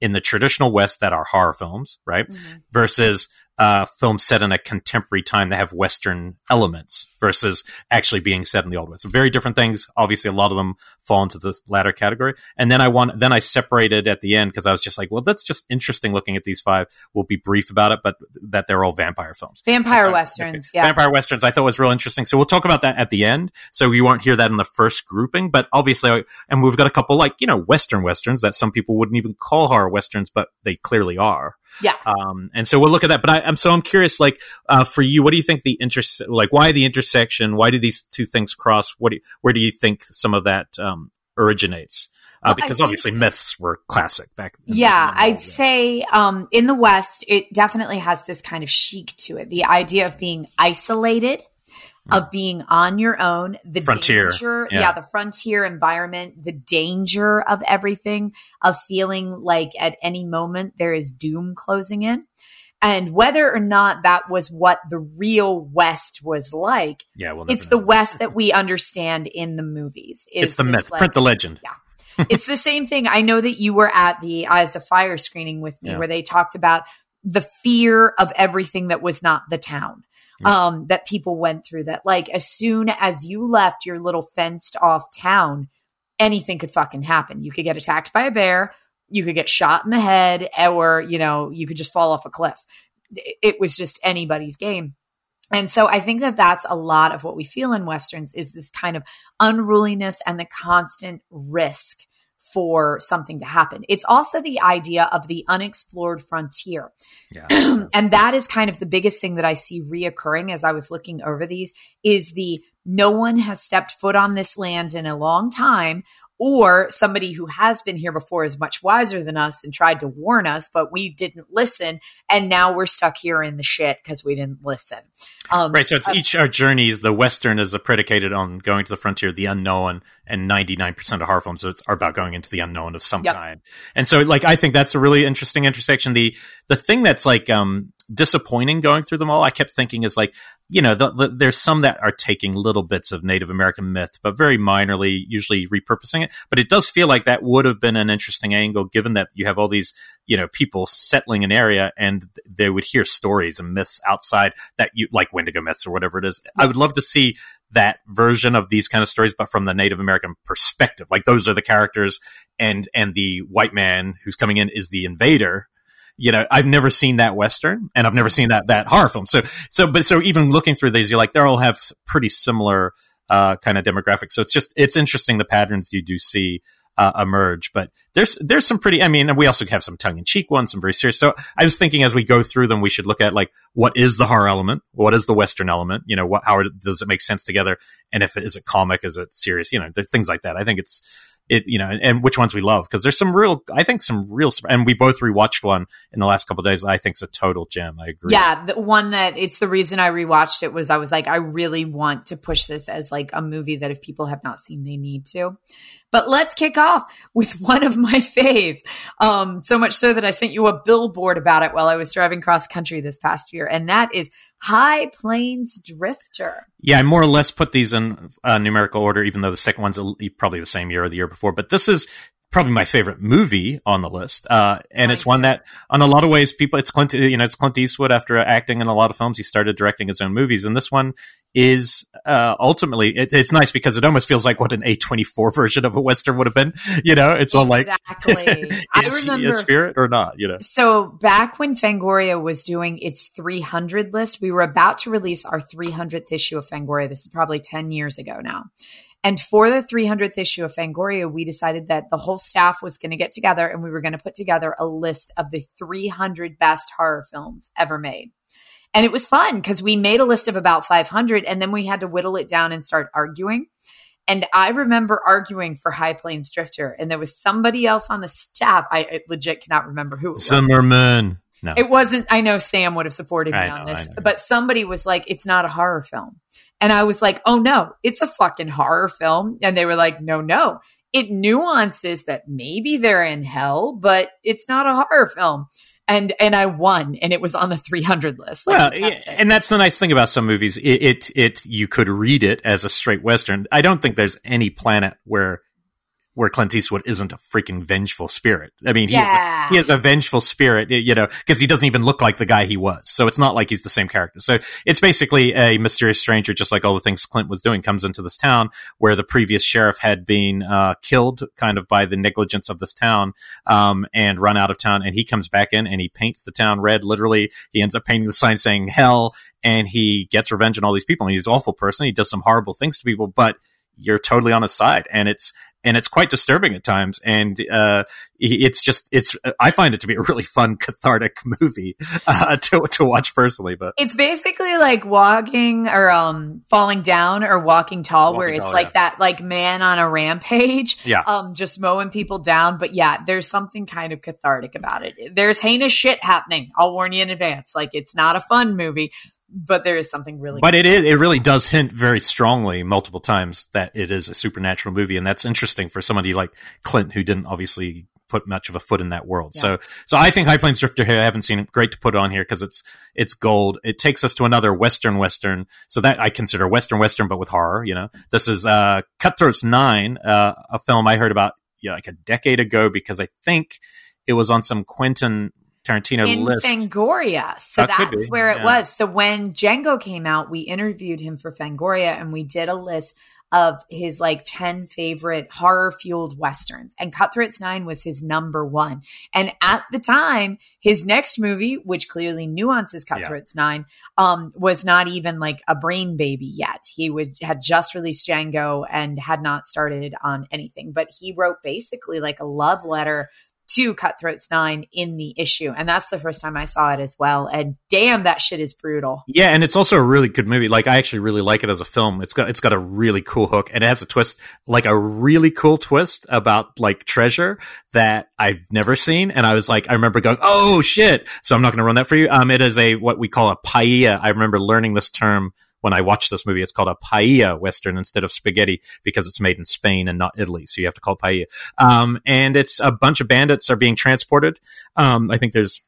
in the traditional west that are horror films right? Mm-hmm. versus uh, films set in a contemporary time that have Western elements versus actually being set in the Old West. So very different things. Obviously, a lot of them fall into this latter category. And then I want, then I separated at the end because I was just like, well, that's just interesting looking at these five. We'll be brief about it, but that they're all vampire films. Vampire uh, westerns, okay. yeah. Vampire westerns I thought was real interesting. So we'll talk about that at the end. So you won't hear that in the first grouping, but obviously, and we've got a couple like, you know, Western westerns that some people wouldn't even call horror westerns, but they clearly are. Yeah. Um, and so we'll look at that. But I, am so I'm curious, like, uh, for you, what do you think the inter like why the intersection? Why do these two things cross? What do you, where do you think some of that um, originates? Uh, because obviously myths were classic back. yeah, I'd say um, in the West, it definitely has this kind of chic to it. The idea of being isolated of being on your own, the frontier, danger, yeah. yeah. the frontier environment, the danger of everything, of feeling like at any moment there is doom closing in. And whether or not that was what the real West was like, yeah, well, it's the West that we understand in the movies. It's the myth, like, print the legend. Yeah. it's the same thing. I know that you were at the Eyes of Fire screening with me yeah. where they talked about the fear of everything that was not the town um, that people went through that like as soon as you left your little fenced off town, anything could fucking happen. You could get attacked by a bear, you could get shot in the head, or, you know, you could just fall off a cliff. It was just anybody's game. And so I think that that's a lot of what we feel in Westerns is this kind of unruliness and the constant risk for something to happen. It's also the idea of the unexplored frontier. Yeah. and that is kind of the biggest thing that I see reoccurring as I was looking over these is the no one has stepped foot on this land in a long time or somebody who has been here before is much wiser than us and tried to warn us, but we didn't listen. And now we're stuck here in the shit because we didn't listen. Um, right. So it's uh, each our journeys. The Western is predicated on going to the frontier, the unknown, and 99% of horror films are about going into the unknown of some yep. kind. And so, like, I think that's a really interesting intersection. The, the thing that's like, um, disappointing going through them all. I kept thinking is like, you know, the, the, there's some that are taking little bits of Native American myth, but very minorly, usually repurposing it. But it does feel like that would have been an interesting angle, given that you have all these, you know, people settling an area and they would hear stories and myths outside that you like Wendigo myths or whatever it is. I would love to see that version of these kind of stories, but from the Native American perspective. Like those are the characters, and and the white man who's coming in is the invader, you know, I've never seen that Western and I've never seen that, that horror film. So, so, but so even looking through these, you're like, they all have pretty similar, uh, kind of demographics. So it's just, it's interesting the patterns you do see, uh, emerge. But there's there's some pretty. I mean, we also have some tongue in cheek ones, some very serious. So I was thinking as we go through them, we should look at like what is the horror element, what is the western element. You know, what how does it make sense together, and if it is it comic, is it serious? You know, things like that. I think it's it you know and which ones we love because there's some real i think some real and we both rewatched one in the last couple days i think it's a total gem. I agree. Yeah the one that it's the reason i rewatched it was i was like i really want to push this as like a movie that if people have not seen they need to. But let's kick off with one of my faves. Um so much so that i sent you a billboard about it while i was driving cross country this past year and that is High Plains Drifter. Yeah, I more or less put these in uh, numerical order, even though the second one's probably the same year or the year before. But this is probably my favorite movie on the list. Uh, and it's one that, on a lot of ways, people, it's Clint, you know, it's Clint Eastwood after acting in a lot of films. He started directing his own movies. And this one is, uh, ultimately, it, it's nice because it almost feels like what an A24 version of a Western would have been. You know, it's all like, exactly. I remember spirit or not, you know. So back when Fangoria was doing its 300 list, we were about to release our 300th issue of Fangoria. This is probably 10 years ago now. And for the 300th issue of Fangoria, we decided that the whole staff was going to get together and we were going to put together a list of the 300 best horror films ever made. And it was fun because we made a list of about 500 and then we had to whittle it down and start arguing. And I remember arguing for High Plains Drifter, and there was somebody else on the staff. I legit cannot remember who it was. Zimmerman. No. It wasn't. I know Sam would have supported me I on know, this, but somebody was like, "It's not a horror film." And I was like, oh no, it's a fucking horror film. And they were like, no, no. It nuances that maybe they're in hell, but it's not a horror film. And and I won, and it was on the 300 list. Like well, and that's the nice thing about some movies. It, it it you could read it as a straight western. I don't think there's any planet where where Clint Eastwood isn't a freaking vengeful spirit. I mean, he, yeah. is, a, he is a vengeful spirit, you know, because he doesn't even look like the guy he was. So it's not like he's the same character. So it's basically a mysterious stranger, just like all the things Clint was doing, comes into this town where the previous sheriff had been uh, killed kind of by the negligence of this town um, and run out of town. And he comes back in and he paints the town red, literally. He ends up painting the sign saying hell and he gets revenge on all these people. And he's an awful person. He does some horrible things to people, but you're totally on his side. And it's, and it's quite disturbing at times. And uh, it's just it's I find it to be a really fun cathartic movie uh, to to watch personally. But it's basically like walking or um falling down or walking tall, walking where it's tall, like yeah. that like man on a rampage, yeah, um just mowing people down. But yeah, there's something kind of cathartic about it. There's heinous shit happening. I'll warn you in advance. Like it's not a fun movie, but there is something really but it is it really does hint very strongly multiple times that it is a supernatural movie and that's interesting for somebody like clint who didn't obviously put much of a foot in that world. Yeah. so so i think high plains drifter here i haven't seen it great to put on here because it's it's gold. It takes us to another western western so that i consider western western but with horror you know. This is uh cutthroats nine uh, a film i heard about yeah, like a decade ago because i think it was on some Quentin Tarantino in list. Fangoria. So that that's where it was. So when Django came out, we interviewed him for Fangoria and we did a list of his like 10 favorite horror fueled westerns and Cutthroats 9 was his number 1. And at the time, his next movie, which clearly nuances Cutthroats yeah. 9, um, was not even like a brain baby yet. He would had just released Django and had not started on anything, but he wrote basically like a love letter to Cutthroats Nine in the issue. And that's the first time I saw it as well. And damn, that shit is brutal. Yeah, and it's also a really good movie. Like I actually really like it as a film. It's got it's got a really cool hook and it has a twist, like a really cool twist about like treasure that I've never seen. And I was like, I remember going, Oh shit. So I'm not gonna run that for you. Um it is a what we call a paella. I remember learning this term when I watched this movie, it's called a paella western instead of spaghetti because it's made in Spain and not Italy. So you have to call it paella. Um, and it's a bunch of bandits are being transported. Um, I think there's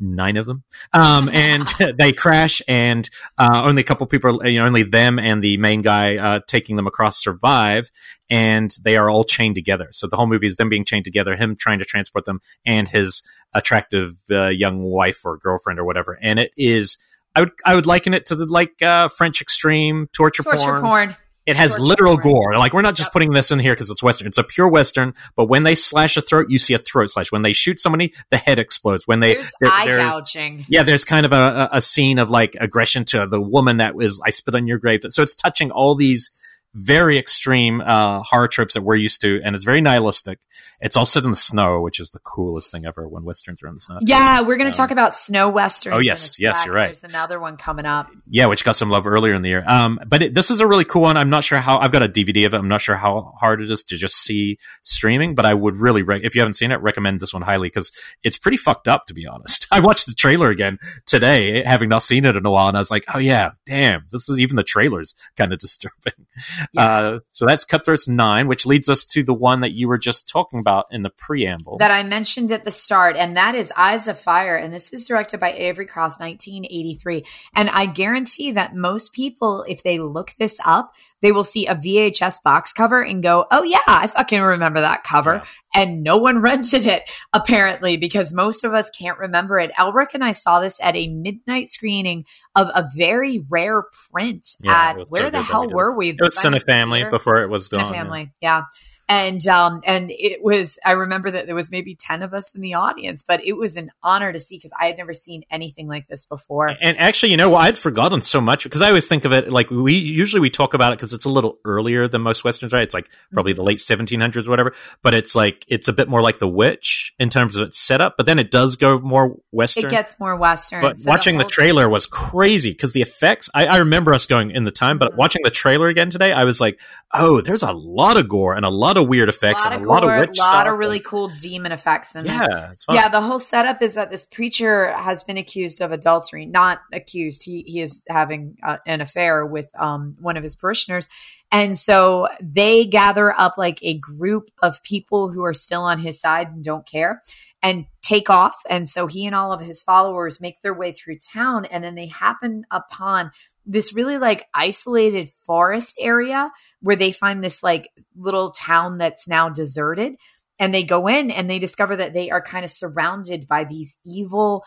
nine of them. Um, and they crash and, uh, only a couple people, you know, only them and the main guy, uh, taking them across survive and they are all chained together. So the whole movie is them being chained together, him trying to transport them and his attractive, uh, young wife or girlfriend or whatever. And it is, I would I would liken it to the like uh, French extreme torture, torture porn. porn. It has torture literal porn. gore. Like we're not just yep. putting this in here because it's western. It's a pure western. But when they slash a throat, you see a throat slash. When they shoot somebody, the head explodes. When they there's eye gouging. Yeah, there's kind of a, a scene of like aggression to the woman that was I spit on your grave. So it's touching all these very extreme uh, horror tropes that we're used to, and it's very nihilistic. It's all set in the snow, which is the coolest thing ever when westerns are in the snow. Yeah, we're going to um, talk about snow westerns. Oh yes, yes, back. you're right. There's another one coming up. Yeah, which got some love earlier in the year. Um, but it, this is a really cool one. I'm not sure how I've got a DVD of it. I'm not sure how hard it is to just see streaming, but I would really, re- if you haven't seen it, recommend this one highly because it's pretty fucked up to be honest. I watched the trailer again today, having not seen it in a while, and I was like, oh yeah, damn, this is even the trailer's kind of disturbing. Yeah. Uh, so that's Cutthroats 9, which leads us to the one that you were just talking about in the preamble. That I mentioned at the start, and that is Eyes of Fire. And this is directed by Avery Crounse, 1983. And I guarantee that most people, if they look this up, they will see a VHS box cover and go, Oh yeah, I fucking remember that cover. Yeah. And no one rented it apparently because most of us can't remember it. Elric and I saw this at a midnight screening of a very rare print yeah, at where so the hell we were we? It was Cinefamily before it was done. Family, yeah. yeah and um and it was i remember that there was maybe 10 of us in the audience but it was an honor to see because i had never seen anything like this before. And actually you know i'd forgotten so much because i always think of it like we usually we talk about it because it's a little earlier than most westerns right? It's like probably the late 1700s or whatever but it's like it's a bit more like the witch in terms of its setup but then it does go more western. It gets more western but watching the trailer was crazy because the effects I, I, remember us going in the time but mm-hmm. watching the trailer again today i was like oh there's a lot of gore and a lot of of weird effects a and a gore, lot of witch a lot of really cool demon effects in yeah, this. Yeah, the whole setup is that this preacher has been accused of adultery. Not accused. He he is having uh, an affair with um, one of his parishioners. And so they gather up like a group of people who are still on his side and don't care and take off. And so he and all of his followers make their way through town. And then they happen upon this really like isolated forest area where they find this like little town that's now deserted and they go in and they discover that they are kind of surrounded by these evil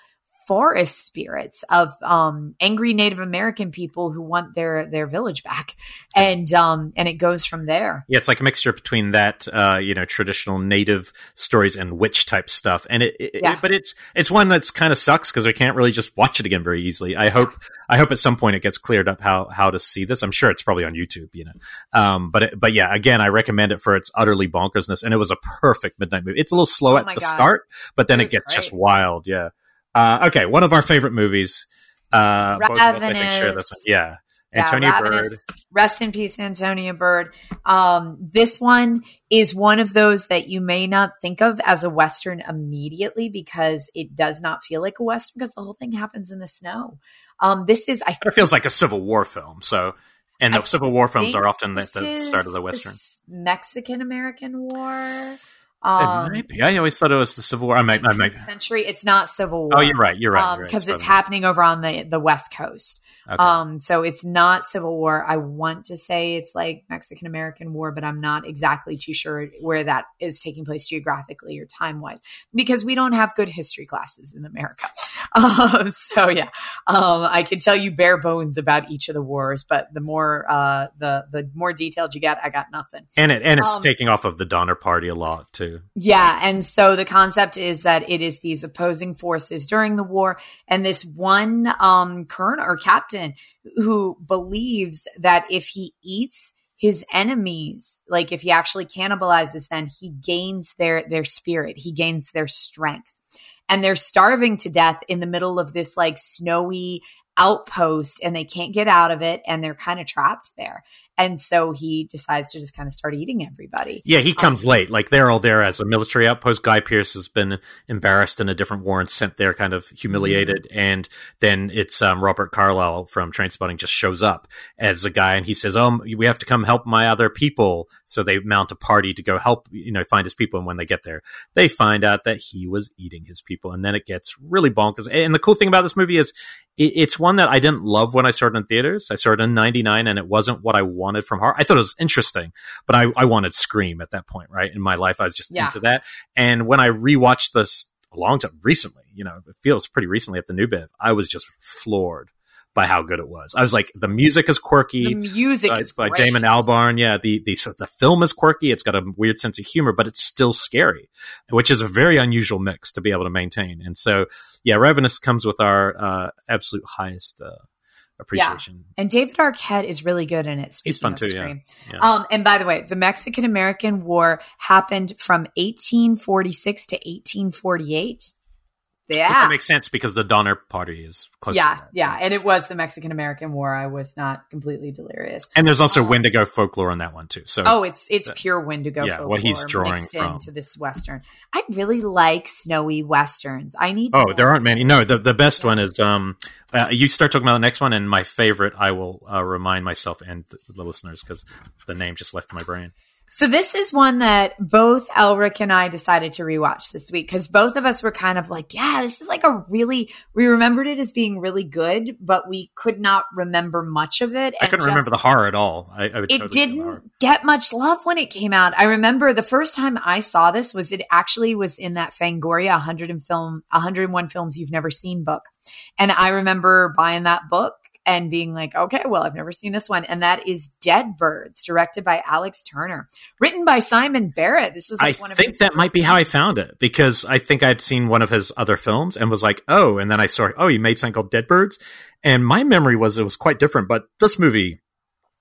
forest spirits of um, angry Native American people who want their their village back, and um, and it goes from there. Yeah, it's like a mixture between that uh, you know traditional Native stories and witch type stuff, and it, it, yeah. it but it's it's one that's kind of sucks because we can't really just watch it again very easily. I hope I hope at some point it gets cleared up how how to see this. I'm sure it's probably on YouTube, you know. Um, but it, but yeah, again, I recommend it for its utterly bonkersness, and it was a perfect midnight movie. It's a little slow oh at the God. start, but then it, it gets great. just wild. Yeah. Uh, okay, one of our favorite movies. Uh, Ravenous. Sure yeah. Antonia yeah, Bird. Rest in peace, Antonia Bird. Um, this one is one of those that you may not think of as a Western immediately because it does not feel like a Western because the whole thing happens in the snow. Um, this is, I but it feels like a Civil War film. So, and the I Civil War films are often the, the start of the Western. Mexican American War. Um, it might be. I always thought it was the Civil War. I might, I might. Century. It's not Civil War. Oh, you're right. You're right. Because um, right. it's happening over on the the West Coast. Okay. Um, so it's not Civil War. I want to say it's like Mexican American War, but I'm not exactly too sure where that is taking place geographically or time wise because we don't have good history classes in America. Um, so yeah, um, I can tell you bare bones about each of the wars, but the more uh, the the more detailed you get, I got nothing. And it and it's um, taking off of the Donner Party a lot too. Yeah, and so the concept is that it is these opposing forces during the war, and this one um, colonel or captain who believes that if he eats his enemies like if he actually cannibalizes then he gains their their spirit he gains their strength and they're starving to death in the middle of this like snowy outpost and they can't get out of it and they're kind of trapped there. And so he decides to just kind of start eating everybody. Yeah, he comes um, late. Like they're all there as a military outpost. Guy Pearce has been embarrassed in a different war and sent there, kind of humiliated. Mm-hmm. And then it's um, Robert Carlyle from Trainspotting just shows up as a guy and he says, "Oh, we have to come help my other people." So they mount a party to go help, you know, find his people. And when they get there, they find out that he was eating his people, and then it gets really bonkers. And the cool thing about this movie is it's one that I didn't love when I saw it in theaters. I saw it in '99, and it wasn't what I wanted from horror. I thought it was interesting, but I, I wanted Scream at that point, right? In my life, I was just yeah. into that. And when I rewatched this a long time recently, you know, it feels pretty recently at the New Bev, I was just floored by how good it was. I was like, the music is quirky. The music uh, is by great. Damon Albarn. Yeah, the the the film is quirky. It's got a weird sense of humor, but it's still scary, which is a very unusual mix to be able to maintain. And so, yeah, Ravenous comes with our uh, absolute highest. Uh, appreciation. Yeah. And David Arquette is really good in it. He's fun too. Yeah. yeah. Um, and by the way, the Mexican American War happened from 1846 to 1848. Yeah, that makes sense because the Donner Party is close. Yeah, yeah, and it was the Mexican American War. I was not completely delirious. And there's also um, Wendigo folklore on that one too. So oh, it's it's pure Wendigo. Yeah, what he's drawing from into this western. I really like snowy westerns. I need. Oh, there aren't many. No, the the best one is um. Uh, you start talking about the next one, and my favorite, I will uh, remind myself and the, the listeners because the name just left my brain. So this is one that both Elric and I decided to rewatch this week because both of us were kind of like, yeah, this is like a really we remembered it as being really good, but we could not remember much of it. I couldn't just, remember the horror at all. I, I it totally didn't get much love when it came out. I remember the first time I saw this was it actually was in that Fangoria 100 and film 101 films you've never seen book. And I remember buying that book and being like, okay, well, I've never seen this one. And that is Dead Birds, directed by Alex Turner, written by Simon Barrett. This was like I one of think that might be how I found it because I think I'd seen one of his other films and was like, oh, and then I saw, oh, he made something called Dead Birds. And my memory was it was quite different, but this movie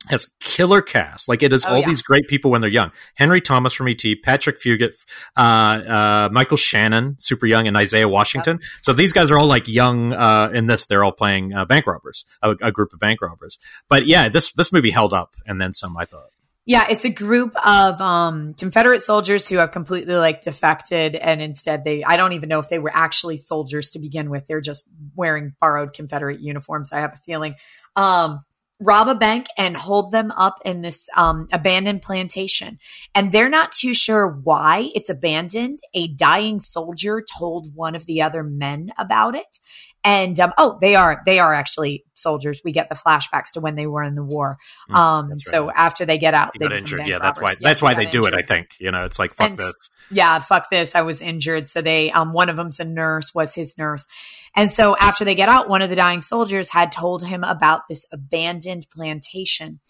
has a killer cast. Like it is oh, all yeah. these great people when they're young. Henry Thomas from ET, Patrick Fugit, uh, uh, Michael Shannon, super young, and Isaiah Washington. Yep. So these guys are all like young uh, in this. They're all playing uh, bank robbers, a, a, group of bank robbers. But yeah, this this movie held up, and then some. I thought. Yeah, it's a group of um, Confederate soldiers who have completely like defected, and instead they. I don't even know if they were actually soldiers to begin with. They're just wearing borrowed Confederate uniforms. I have a feeling. Um, rob a bank and hold them up in this um, abandoned plantation. And they're not too sure why it's abandoned. A dying soldier told one of the other men about it. And um, oh, they are they are actually soldiers. We get the flashbacks to when they were in the war. Mm, um, right. So after they get out, they got injured. Yeah, that's why. Yeah, that's why they do injured. it. I think you know, it's like fuck and, this. Yeah, fuck this. I was injured. So they um, one of them's a nurse. Was his nurse. And so after they get out, one of the dying soldiers had told him about this abandoned plantation.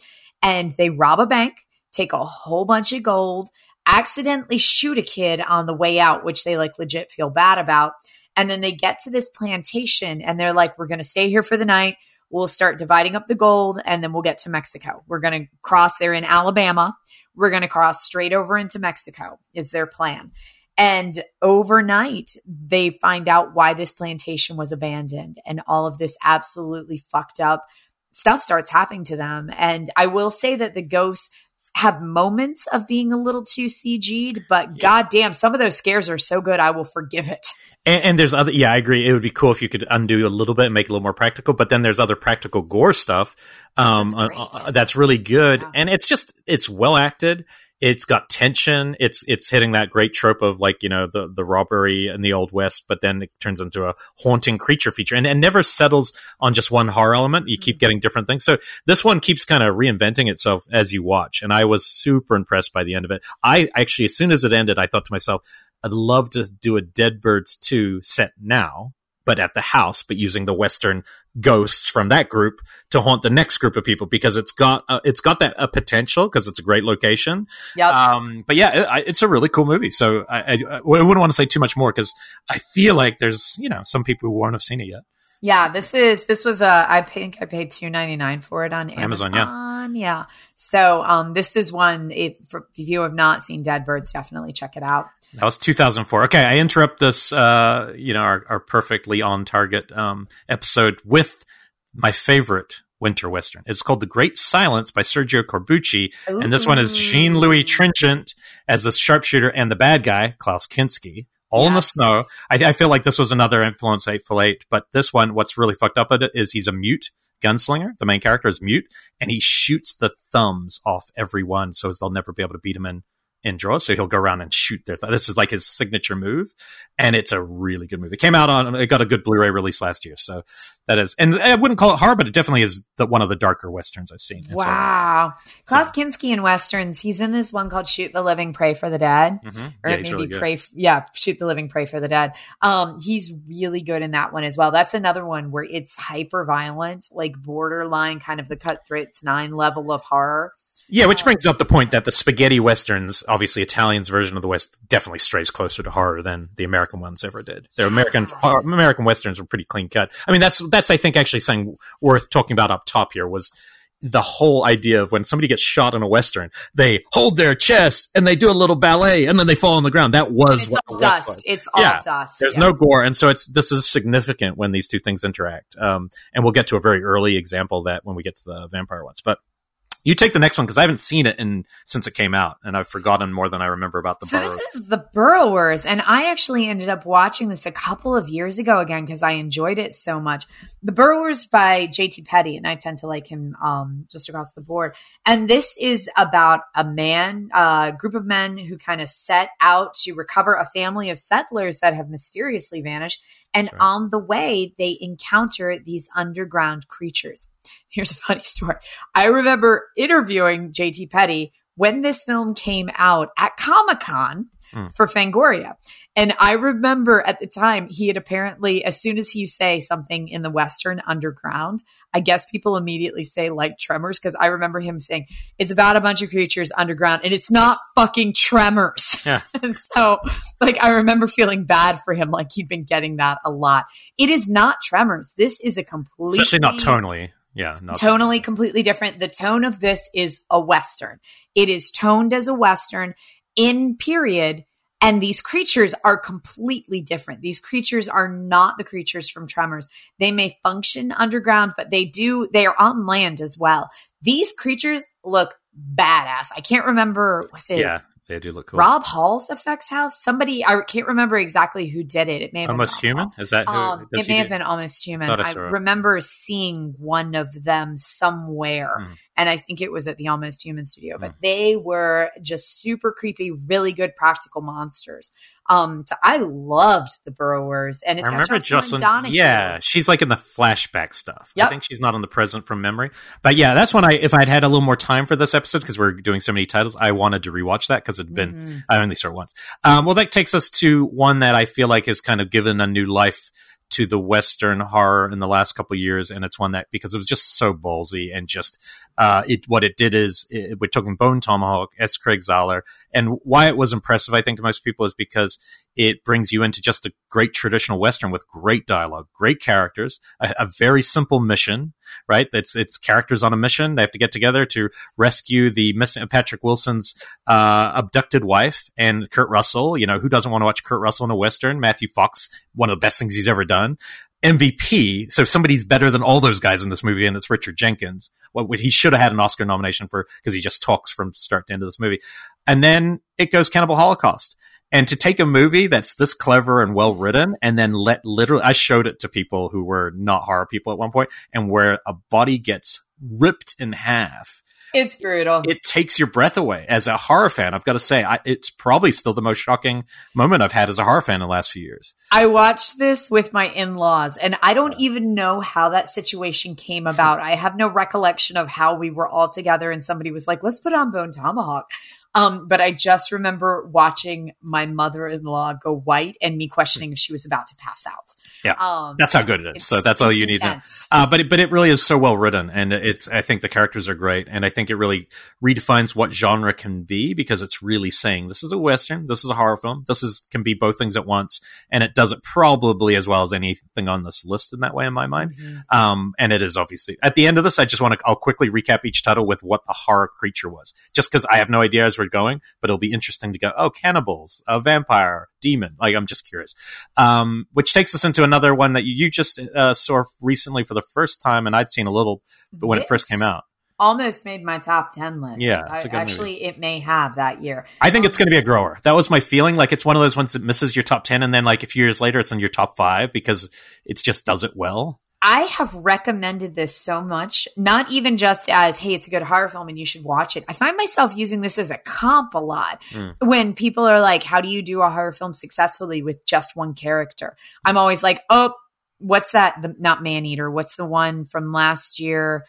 And they rob a bank, take a whole bunch of gold, accidentally shoot a kid on the way out, which they like legit feel bad about. And then they get to this plantation and they're like, we're going to stay here for the night. We'll start dividing up the gold and then we'll get to Mexico. We're going to cross there in Alabama. We're going to cross straight over into Mexico, is their plan. And overnight, they find out why this plantation was abandoned and all of this absolutely fucked up stuff starts happening to them. And I will say that the ghosts have moments of being a little too CG'd, but yeah. goddamn, some of those scares are so good, I will forgive it. And, and, there's other, yeah, I agree. It would be cool if you could undo a little bit and make it a little more practical. But then there's other practical gore stuff um, that's, uh, uh, that's really good, yeah. and it's just it's well acted. It's got tension. It's it's hitting that great trope of like you know the the robbery in the old west, but then it turns into a haunting creature feature, and, and never settles on just one horror element. You keep mm-hmm. getting different things. So this one keeps kind of reinventing itself as you watch, and I was super impressed by the end of it. I actually, as soon as it ended, I thought to myself, I'd love to do a Dead Birds two set now but at the house, but using the Western ghosts from that group to haunt the next group of people because it's got uh, it's got that uh, potential because it's a great location. Yep. Um, but yeah, it, it's a really cool movie. So I, I, I wouldn't want to say too much more because I feel like there's you know some people who won't have seen it yet. Yeah, this is this was a I think I paid two ninety nine for it on Amazon. Amazon yeah, yeah. So um, this is one. If, if you have not seen Dead Birds, definitely check it out. That was 2004. Okay, I interrupt this, uh, you know, our, our perfectly on target um, episode with my favorite winter western. It's called The Great Silence by Sergio Corbucci, Ooh. and this one is Jean Louis Trintignant as the sharpshooter and the bad guy Klaus Kinski. All yes. in the snow. I, I, feel like this was another influence Hateful Eight, but this one, what's really fucked up at it is he's a mute gunslinger. The main character is mute, and he shoots the thumbs off everyone, so as they'll never be able to beat him in in draws. So he'll go around and shoot their. Th- this is like his signature move, and it's a really good movie. It came out on. It got a good Blu-ray release last year, so that is. And I wouldn't call it horror, but it definitely is the, one of the darker westerns I've seen. Wow, Klaus. Kinski in westerns. He's in this one called "Shoot the Living, Pray for the Dead," mm-hmm. or yeah, maybe really "Pray." F- yeah, "Shoot the Living, Pray for the Dead." Um, he's really good in that one as well. That's another one where it's hyper violent, like borderline kind of the Cutthroats Nine level of horror yeah, which brings up the point that the spaghetti westerns, obviously Italians' version of the West, definitely strays closer to horror than the American ones ever did. Their American American westerns were pretty clean cut. I mean, that's that's I think actually something worth talking about up top here was the whole idea of when somebody gets shot in a western, they hold their chest and they do a little ballet and then they fall on the ground. That was it's all dust. Was. It's all yeah, dust. There's yeah. no gore, and so it's this is significant when these two things interact. Um, and we'll get to a very early example of that when we get to the vampire ones, but. You take the next one because I haven't seen it in since it came out, and I've forgotten more than I remember about the. So Burrow. this is the Burrowers, and I actually ended up watching this a couple of years ago again because I enjoyed it so much. The Burrowers by J.T. Petty, and I tend to like him um, just across the board. And this is about a man, a uh, group of men who kind of set out to recover a family of settlers that have mysteriously vanished. And right. on the way, they encounter these underground creatures. Here's a funny story. I remember interviewing JT Petty when this film came out at Comic Con mm. for Fangoria. And I remember at the time, he had apparently, as soon as you say something in the Western underground, I guess people immediately say like tremors. Cause I remember him saying it's about a bunch of creatures underground and it's not fucking tremors. Yeah. and so, like, I remember feeling bad for him. Like, he'd been getting that a lot. It is not tremors. This is a completely. Especially not tonally. Yeah. tonally completely different. The tone of this is a Western. It is toned as a Western in period. And these creatures are completely different. These creatures are not the creatures from Tremors. They may function underground, but they do, they are on land as well. These creatures look badass. I can't remember, was it yeah. They do look cool. Rob Hall's effects house. Somebody I can't remember exactly who did it. It may have almost human. Is that who? Um, it may have been almost human. I, I remember seeing one of them somewhere, hmm. And I think it was at the Almost Human studio. But hmm. they were just super creepy, really good practical monsters. Um, so I loved the Burrowers, and it's I remember Jocelin. Donahue. Yeah, she's like in the flashback stuff. Yep. I think she's not on the present from memory, but yeah, that's when I, if I'd had a little more time for this episode because we're doing so many titles, I wanted to rewatch that because it'd been mm-hmm. I only saw it once. Um, well, that takes us to one that I feel like has kind of given a new life to the Western horror in the last couple years, and it's one that because it was just so ballsy and just uh, it what it did is it, we're talking Bone Tomahawk, S. Craig Zahler, and why it was impressive, I think, to most people is because it brings you into just a great traditional Western with great dialogue, great characters, a, a very simple mission, right? It's it's characters on a mission. They have to get together to rescue the missing Patrick Wilson's uh, abducted wife and Kurt Russell. You know, who doesn't want to watch Kurt Russell in a Western? Matthew Fox, one of the best things he's ever done. MVP. So somebody's better than all those guys in this movie, and it's Richard Jenkins. What well, he should have had an Oscar nomination for because he just talks from start to end of this movie. And then it goes Cannibal Holocaust. And to take a movie that's this clever and well written and then let literally, I showed it to people who were not horror people at one point and where a body gets ripped in half it's brutal. It takes your breath away. As a horror fan, I've got to say, I, it's probably still the most shocking moment I've had as a horror fan in the last few years. I watched this with my in laws, and I don't even know how that situation came about. I have no recollection of how we were all together and somebody was like, let's put on Bone Tomahawk. Um, but I just remember watching my mother in law go white and me questioning if she was about to pass out. Yeah, Um, that's how good it is. So that's all you need. To, uh, but it, but it really is so well written, and it's. I think the characters are great, and I think it really redefines what genre can be because it's really saying this is a western, this is a horror film, this is can be both things at once, and it does it probably as well as anything on this list in that way in my mind. Mhm. Um, and it is obviously at the end of this. I just want to. I'll quickly recap each title with what the horror creature was, just because I have no idea as we're going, but it'll be interesting to go. Oh, cannibals, a vampire, demon. Like I'm just curious. Um, which takes us into another one that you, you just uh, saw recently for the first time, and I'd seen a little but when it first came out. Almost made my top 10 list. Yeah, I, it's a good actually, it may have that year. I think it's going to be a grower. That was my feeling. Like it's one of those ones that misses your top ten, and then like a few years later, it's in your top five because it just does it well. I have recommended this so much, not even just as, hey, it's a good horror film and you should watch it. I find myself using this as a comp a lot Mm. when people are like, how do you do a horror film successfully with just one character? I'm always like, oh, what's that? The, not Man Eater. What's the one from last year?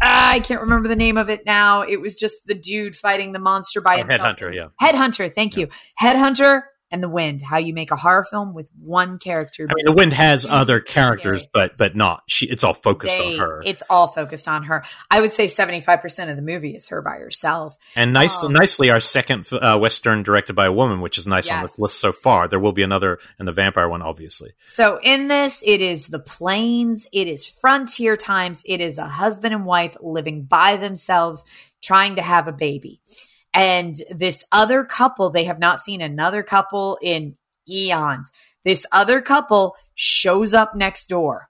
Ah, I can't remember the name of it now. It was just the dude fighting the monster by Oh, himself. Headhunter, yeah. Headhunter. Thank you. Headhunter and The Wind. How you make a horror film with one character. I mean, the wind has other characters, scary. but but not. She. It's all focused They- on her. It's all focused on her. I would say 75% of the movie is her by herself. And nice, Um, nicely, our second uh, western directed by a woman, which is nice on Yes. this list so far. There will be another and the vampire one, obviously. So in this, it is the plains, it is frontier times, it is a husband and wife living by themselves, trying to have a baby. And this other couple, they have not seen another couple in eons. This other couple shows up next door.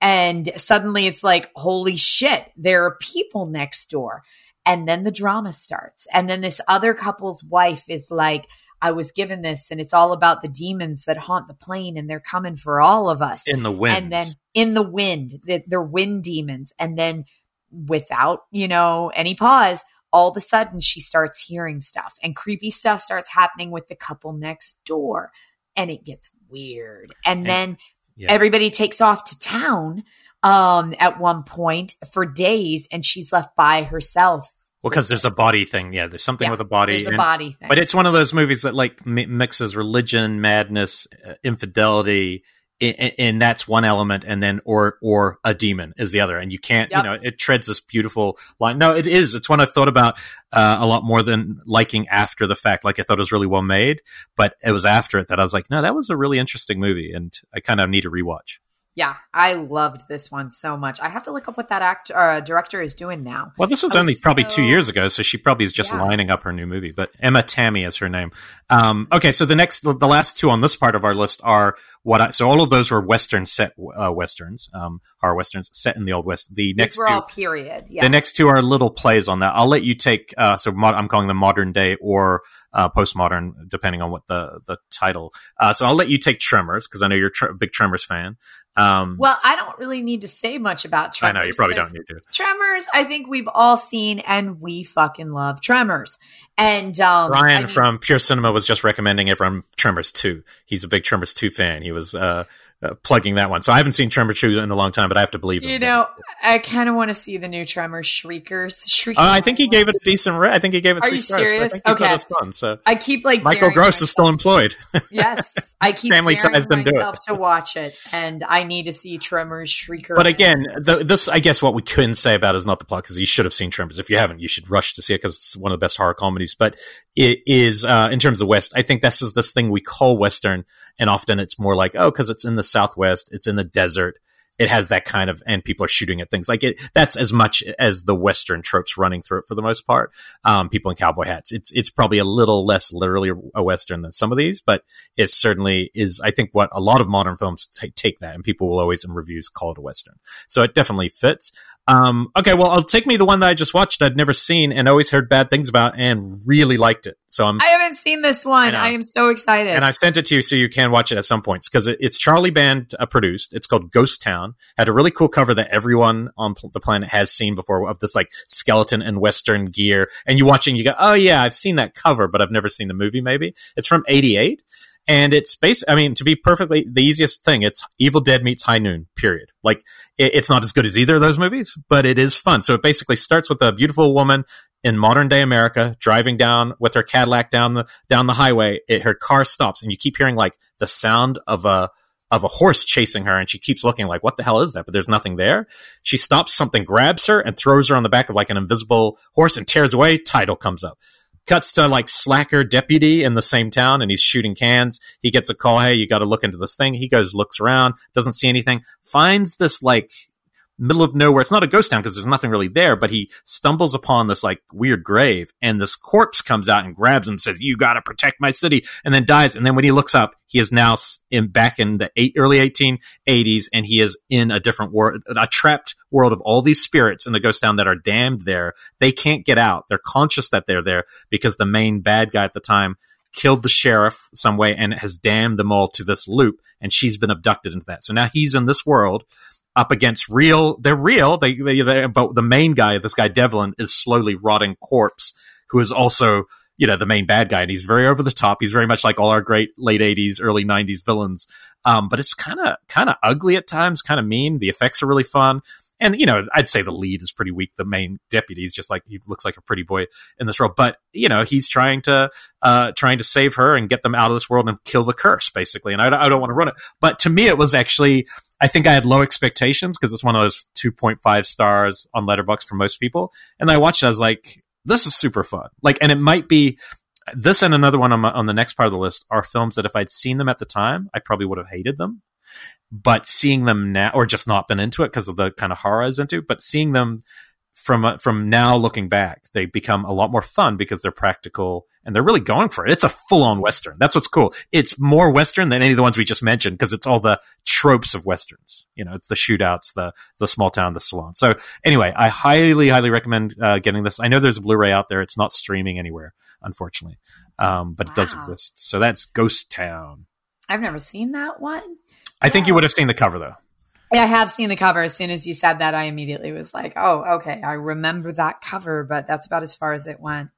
And suddenly it's like, holy shit, there are people next door. And then the drama starts. And then this other couple's wife is like, I was given this, and it's all about the demons that haunt the plain, and they're coming for all of us. In the wind, And then in the wind, they're wind demons. And then without, you know, any pause, all of a sudden she starts hearing stuff and creepy stuff starts happening with the couple next door. And it gets weird. And, And- then yeah. everybody takes off to town um at one point for days and she's left by herself. well, because there's a body thing. Yeah, there's something Yeah, with a body. There's a body thing. But it's one of those movies that like mi- mixes religion, madness, uh, infidelity, and that's one element, and then or or a demon is the other, and you can't, Yep. you know, it treads this beautiful line. No, it is. It's one i've thought about uh, a lot more than liking after the fact. Like I thought it was really well made, but it was after it that I was like, no, that was a really interesting movie, and I kind of need a rewatch. Yeah, I loved this one so much. I have to look up what that actor uh, director is doing now. Well, this was only probably two years ago, so she probably is just Yeah. lining up her new movie. But Emma Tammi is her name. Um, okay, so the next, the last two on this part of our list are what I, so all of those were Western set uh, westerns, um, horror westerns set in the old West. The next These were two, all period. Yeah. the next two are little plays on that. I'll let you take. Uh, so mod, I'm calling them modern day or uh, postmodern, depending on what the the title. Uh, so I'll let you take Tremors because I know you're tr- a big Tremors fan. Um, well, I don't really need to say much about Tremors. I know you probably don't need to. Tremors, I think we've all seen, and we fucking love Tremors. And um, Brian I mean, from Pure Cinema was just recommending everyone Tremors 2. He's a big Tremors 2 fan. He was uh, uh, plugging that one. So I haven't seen Tremors 2 in a long time, but I have to believe him. you know, I kind of want to see the new Tremors Shriekers. Shrieking Uh, I think he gave it a decent rate. I think he gave it Are three you stars. serious? I think he Okay. fun. So I keep like Michael Gross is still employed. yes, I keep Family Ties it. myself to watch it, and I need to see Tremors Shrieker. But again, the, this I guess what we couldn't say about it is not the plot because you should have seen Tremors. If you haven't, you should rush to see it because it's one of the best horror comedies. But it is uh, in terms of West. I think this is this thing we call Western, and often it's more like oh, because it's in the Southwest, it's in the desert. It has that kind of, and people are shooting at things like it. That's as much as the Western tropes running through it for the most part. Um, people in cowboy hats. It's it's probably a little less literally a Western than some of these, but it certainly is. I think what a lot of modern films take take that, and people will always in reviews call it a Western. So it definitely fits. Um, okay, well, I'll take me the one that I just watched. I'd never seen and always heard bad things about, and really liked it. So I'm I haven't seen this one. know. I, am so excited. and I've sent it to you so you can watch it at some points because it, it's Charlie Band uh, produced. It's called Ghost Town. Had a really cool cover that everyone on pl- the planet has seen before of this like skeleton and Western gear. And you watching, you go, oh yeah, I've seen that cover, but I've never seen the movie. Maybe it's from '88. And it's based, I mean, to be perfectly the easiest thing, it's Evil Dead meets High Noon, period. Like, it, it's not as good as either of those movies, but it is fun. So it basically starts with a beautiful woman in modern day America driving down with her Cadillac down the, down the highway. It, her car stops and you keep hearing like the sound of a, of a horse chasing her and she keeps looking like, what the hell is that? But there's nothing there. She stops, something grabs her and throws her on the back of like an invisible horse and tears away. Title comes up cuts to like slacker deputy in the same town and he's shooting cans. He gets a call. Hey, you got to look into this thing. He goes, looks around, doesn't see anything, finds this like middle of nowhere. It's not a ghost town because there's nothing really there, but he stumbles upon this like weird grave and this corpse comes out and grabs him and says, you got to protect my city and then dies. And then when he looks up, he is now in back in the eight, early 1880s and he is in a different world, a trapped world of all these spirits in the ghost town that are damned there. They can't get out. They're conscious that they're there because the main bad guy at the time killed the sheriff some way and has damned them all to this loop and she's been abducted into that. So now he's in this world up against real. They're real. They, they, they, but the main guy, this guy Devlin, is slowly rotting corpse, who is also you know the main bad guy, and he's very over the top. He's very much like all our great late '80s, early '90s villains. Um, but it's kind of kind of ugly at times, kind of mean. The effects are really fun. And you know, I'd say the lead is pretty weak. The main deputy is just like he looks like a pretty boy in this role, but you know, he's trying to uh, trying to save her and get them out of this world and kill the curse, basically. And I, I don't want to run it, but to me, it was actually I think I had low expectations because it's one of those 2.5 stars on Letterboxd for most people. And I watched it, I was like, this is super fun. Like, and it might be this and another one on, my, on the next part of the list are films that if I'd seen them at the time, I probably would have hated them. But seeing them now, or just not been into it because of the kind of horror I was into, but seeing them from uh, from now looking back, they become a lot more fun because they're practical and they're really going for it. It's a full on western. That's what's cool. It's more western than any of the ones we just mentioned because it's all the tropes of westerns. You know, it's the shootouts, the the small town, the salon. So anyway, I highly highly recommend uh, getting this. I know there's a Blu-ray out there. It's not streaming anywhere, unfortunately, um, but wow. it does exist. So that's Ghost Town. I've never seen that one. I think you would have seen the cover though. I have seen the cover. As soon as you said that, I immediately was like, oh, okay, I remember that cover, but that's about as far as it went.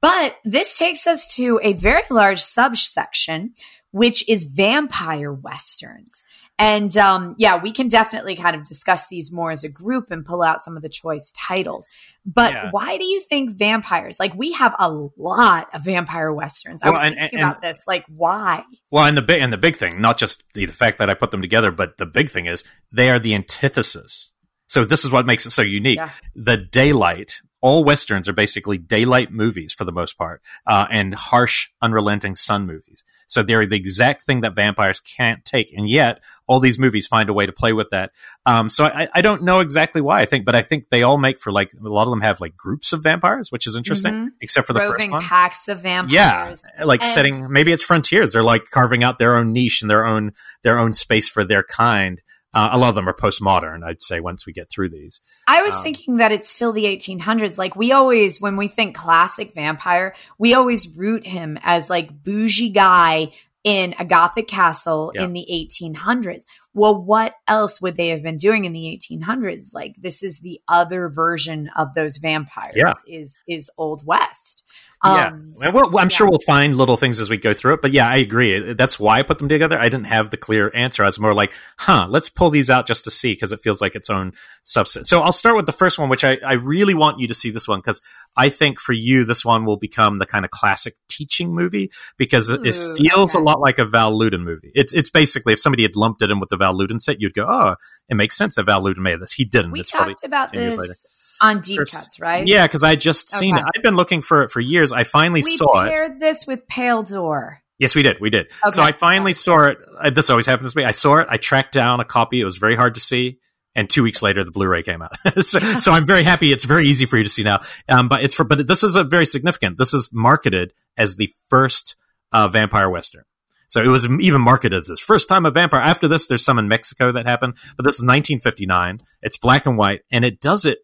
But this takes us to a very large subsection, which is vampire westerns. And um, yeah, we can definitely kind of discuss these more as a group and pull out some of the choice titles. But yeah. why do you think vampires? Like we have a lot of vampire westerns. Well, I was and, thinking and, about this. Like why? Well, and the big and the big thing, not just the, the fact that I put them together, but the big thing is they are the antithesis. So this is what makes it so unique. Yeah. The daylight all westerns are basically daylight movies for the most part, uh, and harsh, unrelenting sun movies. So they're the exact thing that vampires can't take, and yet all these movies find a way to play with that. Um, so I, I, don't know exactly why I think, but I think they all make for like a lot of them have like groups of vampires, which is interesting, mm-hmm. except for the Roving first one. packs of vampires. Yeah, like and- setting maybe it's frontiers. They're like carving out their own niche and their own their own space for their kind. Uh, a lot of them are postmodern, I'd say, once we get through these. I was um, thinking that it's still the 1800s. Like, we always, when we think classic vampire, we always root him as like bougie guy in a Gothic castle yeah. in the 1800s. Well, what else would they have been doing in the 1800s? Like, this is the other version of those vampires. Yeah. Is is Old West. Um, yeah, well, I'm yeah. sure we'll find little things as we go through it, but yeah, I agree. That's why I put them together. I didn't have the clear answer. I was more like, huh, let's pull these out just to see because it feels like its own substance. So I'll start with the first one, which I, I really want you to see this one because I think for you, this one will become the kind of classic teaching movie because Ooh, it feels okay. a lot like a Val Lewton movie. It's it's basically if somebody had lumped it in with the Val Lewton set, you'd go, oh, it makes sense that Val Lewton made this. He didn't. We it's talked about this on deep First, cuts, right? Yeah, because I just okay. seen it. I've been looking for it for years. I finally we saw it. We paired this with Pale Door. Yes, we did. We did. Okay. So I finally saw it. Uh, this always happens to me. I saw it. I tracked down a copy. It was very hard to see. And two weeks later, the Blu-ray came out. so, so, I'm very happy. It's very easy for you to see now. Um, but it's for, but this is a very significant. This is marketed as the first uh, vampire western. So it was even marketed as this first time a vampire. After this, there's some in Mexico that happened, but this is 1959. It's black and white, and it does it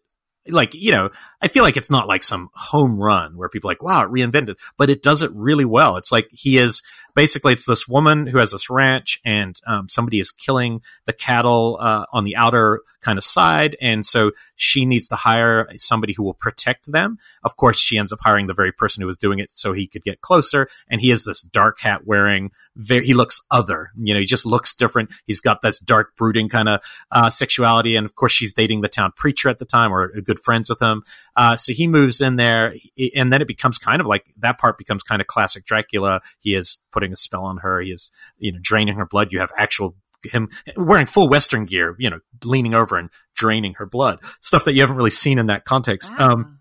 like you know i feel like it's not like some home run where people like wow it reinvented but it does it really well. It's like he is basically it's this woman who has this ranch and um, somebody is killing the cattle uh, on the outer kind of side and so she needs to hire somebody who will protect them. Of course she ends up hiring the very person who was doing it so he could get closer and he is this dark hat wearing very, he looks other you know he just looks different. He's got this dark brooding kind of uh, sexuality and of course she's dating the town preacher at the time or good friends with him. Uh, so he moves in there and then it becomes kind of like that part becomes kind of classic dracula. He is putting a spell on her. He is, you know, draining her blood. You have actual him wearing full Western gear, you know, leaning over and draining her blood. Stuff that you haven't really seen in that context. Wow. Um,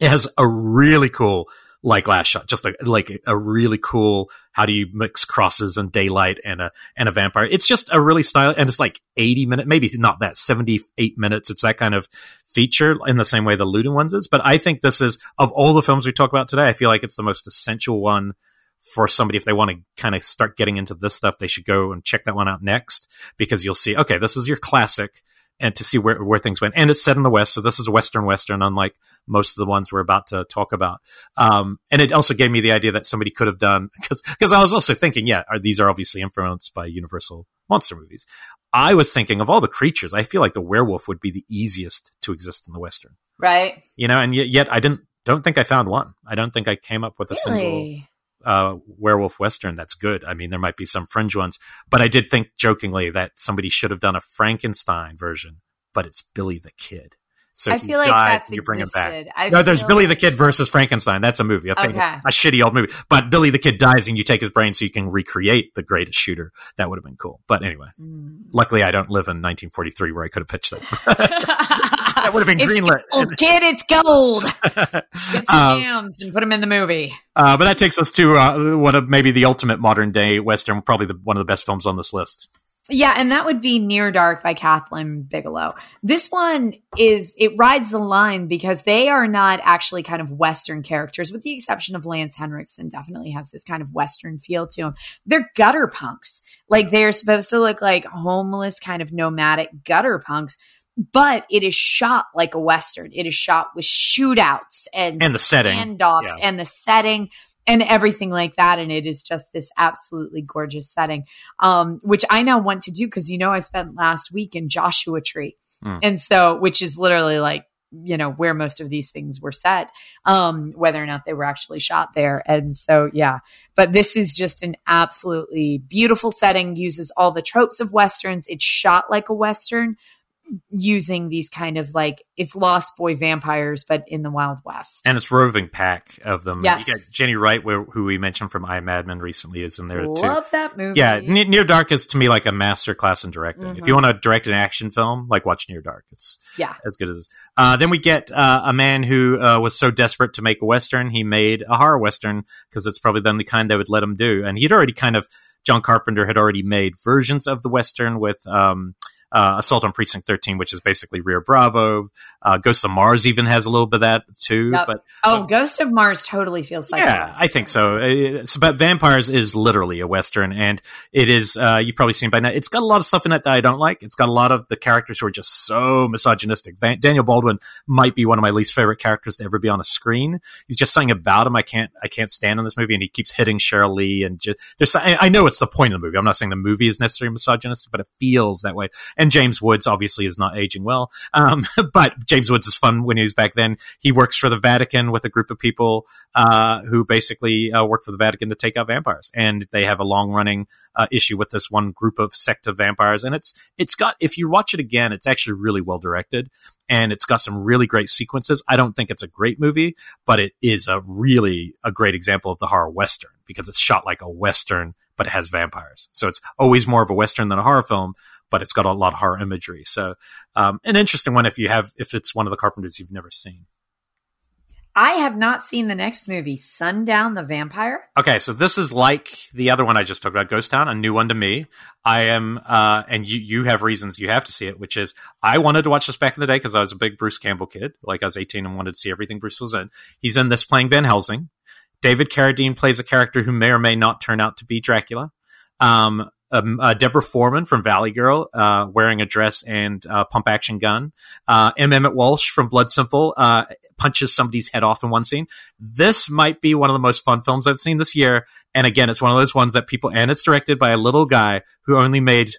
it has a really cool like last shot, just a, like a really cool. How do you mix crosses and daylight and a and a vampire? It's just a really style, and it's like eighty minutes, maybe not that seventy eight minutes. It's that kind of feature in the same way the Lewton ones is. But I think this is of all the films we talk about today, I feel like it's the most essential one for somebody if they want to kind of start getting into this stuff. They should go and check that one out next because you'll see. Okay, this is your classic and to see where, where things went. And it's set in the West, so this is a Western Western, unlike most of the ones we're about to talk about. Um, and it also gave me the idea that somebody could have done because because I was also thinking, yeah, are, these are obviously influenced by Universal monster movies. I was thinking of all the creatures, I feel like the werewolf would be the easiest to exist in the Western, right? you know. And yet, yet I didn't don't think I found one. I don't think I came up with a single Really? Uh, werewolf western that's good. I mean, there might be some fringe ones, but I did think jokingly that somebody should have done a Frankenstein version, but it's Billy the Kid. So I feel like dies that's and you bring him back. existed. I No, there's feel Billy the Kid versus Frankenstein. That's a movie, a famous, Okay. a shitty old movie. But Billy the Kid dies, and you take his brain so you can recreate the greatest shooter. That would have been cool. But anyway, Mm. luckily I don't live in 1943 where I could have pitched that. that would have been It's greenlit. gold, kid, it's gold. Get some Um, yams and put them in the movie. Uh, but that takes us to uh, one of maybe the ultimate modern day western, probably the, one of the best films on this list. Yeah, and that would be Near Dark by Kathleen Bigelow. This one is it rides the line because they are not actually kind of Western characters, with the exception of Lance Henriksen. Definitely has this kind of Western feel to him. They're gutter punks, like they're supposed to look like homeless, kind of nomadic gutter punks. But it is shot like a Western. It is shot with shootouts and And the setting. Yeah. and the setting and everything like that. And it is just this absolutely gorgeous setting, um, which I now want to do because you know I spent last week in Joshua Tree, Mm. and so which is literally like you know where most of these things were set, um, whether or not they were actually shot there. And so yeah, but this is just an absolutely beautiful setting. Uses all the tropes of westerns. It's shot like a western using these kind of like it's lost boy vampires but in the wild west and it's roving pack of them. Yes. You got Jenny Wright, who we mentioned from I Madman recently, is in there too. love that movie Yeah, Ne- Near Dark is to me like a master class in directing. If Mhm. you want to direct an action film, like watch Near Dark. It's yeah as good as. Uh, then we get uh, a man who uh, was so desperate to make a western, he made a horror western because it's probably the only kind they would let him do. And he'd already kind of John Carpenter had already made versions of the western with. Um, uh, Assault on Precinct 13, which is basically Rio Bravo. Uh, Ghosts of Mars even has a little bit of that too. Yep. But oh ghost of mars totally feels like yeah, I think so. Uh, so. But Vampires is literally a western, and it is. Uh, you've probably seen by now. It's got a lot of stuff in it that I don't like. It's got a lot of the characters who are just so misogynistic. Van- Daniel Baldwin might be one of my least favorite characters to ever be on a screen. He's just something about him I can't. I can't stand in this movie, and he keeps hitting Sheryl Lee. And just, there's. I I know it's the point of the movie. I'm not saying the movie is necessarily misogynistic, but it feels that way. And James Woods obviously is not aging well. Um, but James Woods is fun when he was back then. He works for the Vatican with a group of people uh, who basically uh, work for the Vatican to take out vampires, and they have a long running uh, issue with this one group of sect of vampires. And it's it's got if you watch it again, it's actually really well directed, and it's got some really great sequences. I don't think it's a great movie, but it is a really a great example of the horror western because it's shot like a western, but it has vampires. So it's always more of a western than a horror film. But it's got a lot of horror imagery, so um, an interesting one if you have if it's one of the Carpenters you've never seen. i have not seen the next movie sundown the vampire Okay, so this is like the other one I just talked about, Ghost Town, a new one to me. I am, uh, and you you have reasons you have to see it, which is I wanted to watch this back in the day because I was a big Bruce Campbell kid. Like I was 18 and wanted to see everything Bruce was in. He's in this playing Van Helsing. David Carradine plays a character who may or may not turn out to be Dracula. Um, um, uh, Deborah Foreman from Valley Girl, uh, wearing a dress and uh, pump action gun. Uh, M. Emmett Walsh from Blood Simple uh, punches somebody's head off in one scene. This might be one of the most fun films I've seen this year. And again, it's one of those ones that people, and it's directed by a little guy who only made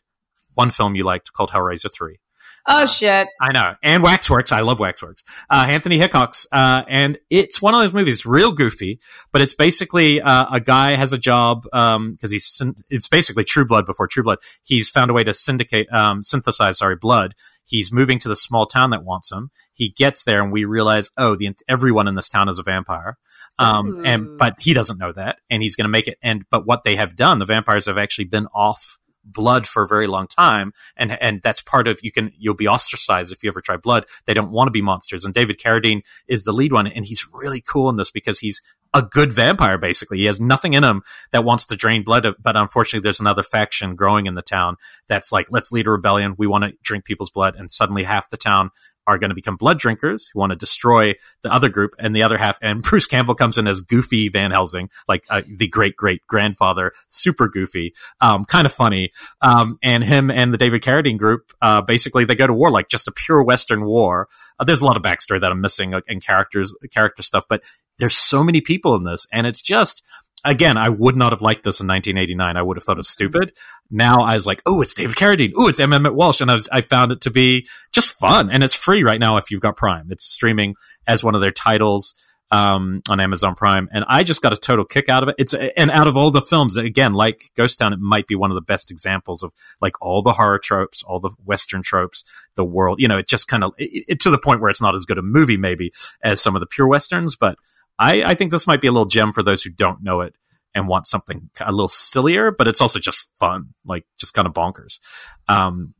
one film you liked called Hellraiser 3. Oh shit I know. And Waxworks. I love Waxworks. Uh, Anthony Hickox. Uh, and it's one of those movies, real goofy, but it's basically, uh, a guy has a job, um, cause he's, it's basically True Blood before True Blood. He's found a way to syndicate, um, synthesize, sorry, blood. He's moving to the small town that wants him. He gets there and we realize, oh, the, everyone in this town is a vampire. Um, and, but he doesn't know that and he's going to make it. And, but what they have done, the vampires have actually been off blood for a very long time, and and that's part of you can you'll be ostracized if you ever try blood. They don't want to be monsters, and David Carradine is the lead one, and he's really cool in this because he's a good vampire. Basically, he has nothing in him that wants to drain blood, but unfortunately, there's another faction growing in the town that's like, let's lead a rebellion. We want to drink people's blood, and suddenly half the town are going to become blood drinkers who want to destroy the other group and the other half. And Bruce Campbell comes in as goofy Van Helsing, like uh, the great great grandfather, super goofy, um, kind of funny. Um, and him and the David Carradine group, uh, basically they go to war, like just a pure Western war. Uh, there's a lot of backstory that I'm missing uh, in characters, character stuff, but there's so many people in this and it's just, again, I would not have liked this in 1989. I would have thought it was stupid. Now I was like, oh, it's David Carradine. Oh, it's M. Emmett Walsh. And I, was, I found it to be just fun. And it's free right now if you've got Prime. It's streaming as one of their titles um, on Amazon Prime. And I just got a total kick out of it. It's, and out of all the films, again, like Ghost Town, it might be one of the best examples of like all the horror tropes, all the Western tropes, the world, you know, it just kind of, to the point where it's not as good a movie maybe as some of the pure Westerns, but I, I think this might be a little gem for those who don't know it and want something a little sillier, but it's also just fun, like just kind of bonkers. Um,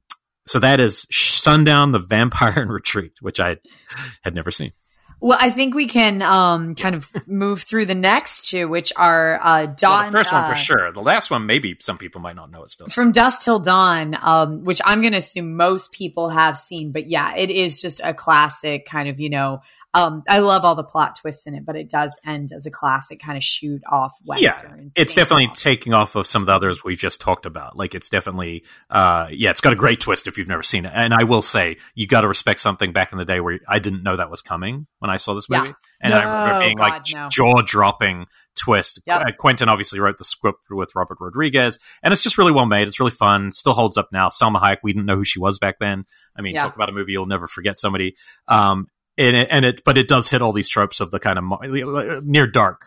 so that is Sundown, the Vampire in Retreat, which I had never seen. Well, I think we can um, kind of move through the next two, which are uh, Dawn. Well, the first uh, one for sure. The last one, maybe some people might not know it still. From Dusk Till Dawn, um, which I'm going to assume most people have seen. But yeah, it is just a classic kind of, you know, um, I love all the plot twists in it, but it does end as a classic kind of shoot off western. Yeah, it's definitely off. taking off of some of the others we've just talked about. Like it's definitely, uh, yeah, it's got a great twist if you've never seen it. And I will say, you got to respect something back in the day where I didn't know that was coming when I saw this movie, yeah. and no, I remember being God, like no. jaw dropping twist. Yep. Uh, Quentin obviously wrote the script with Robert Rodriguez, and it's just really well made. It's really fun. Still holds up now. Salma Hayek, we didn't know who she was back then. I mean, Yeah. talk about a movie you'll never forget somebody. Um, and it, and it, but it does hit all these tropes of the kind of near dark.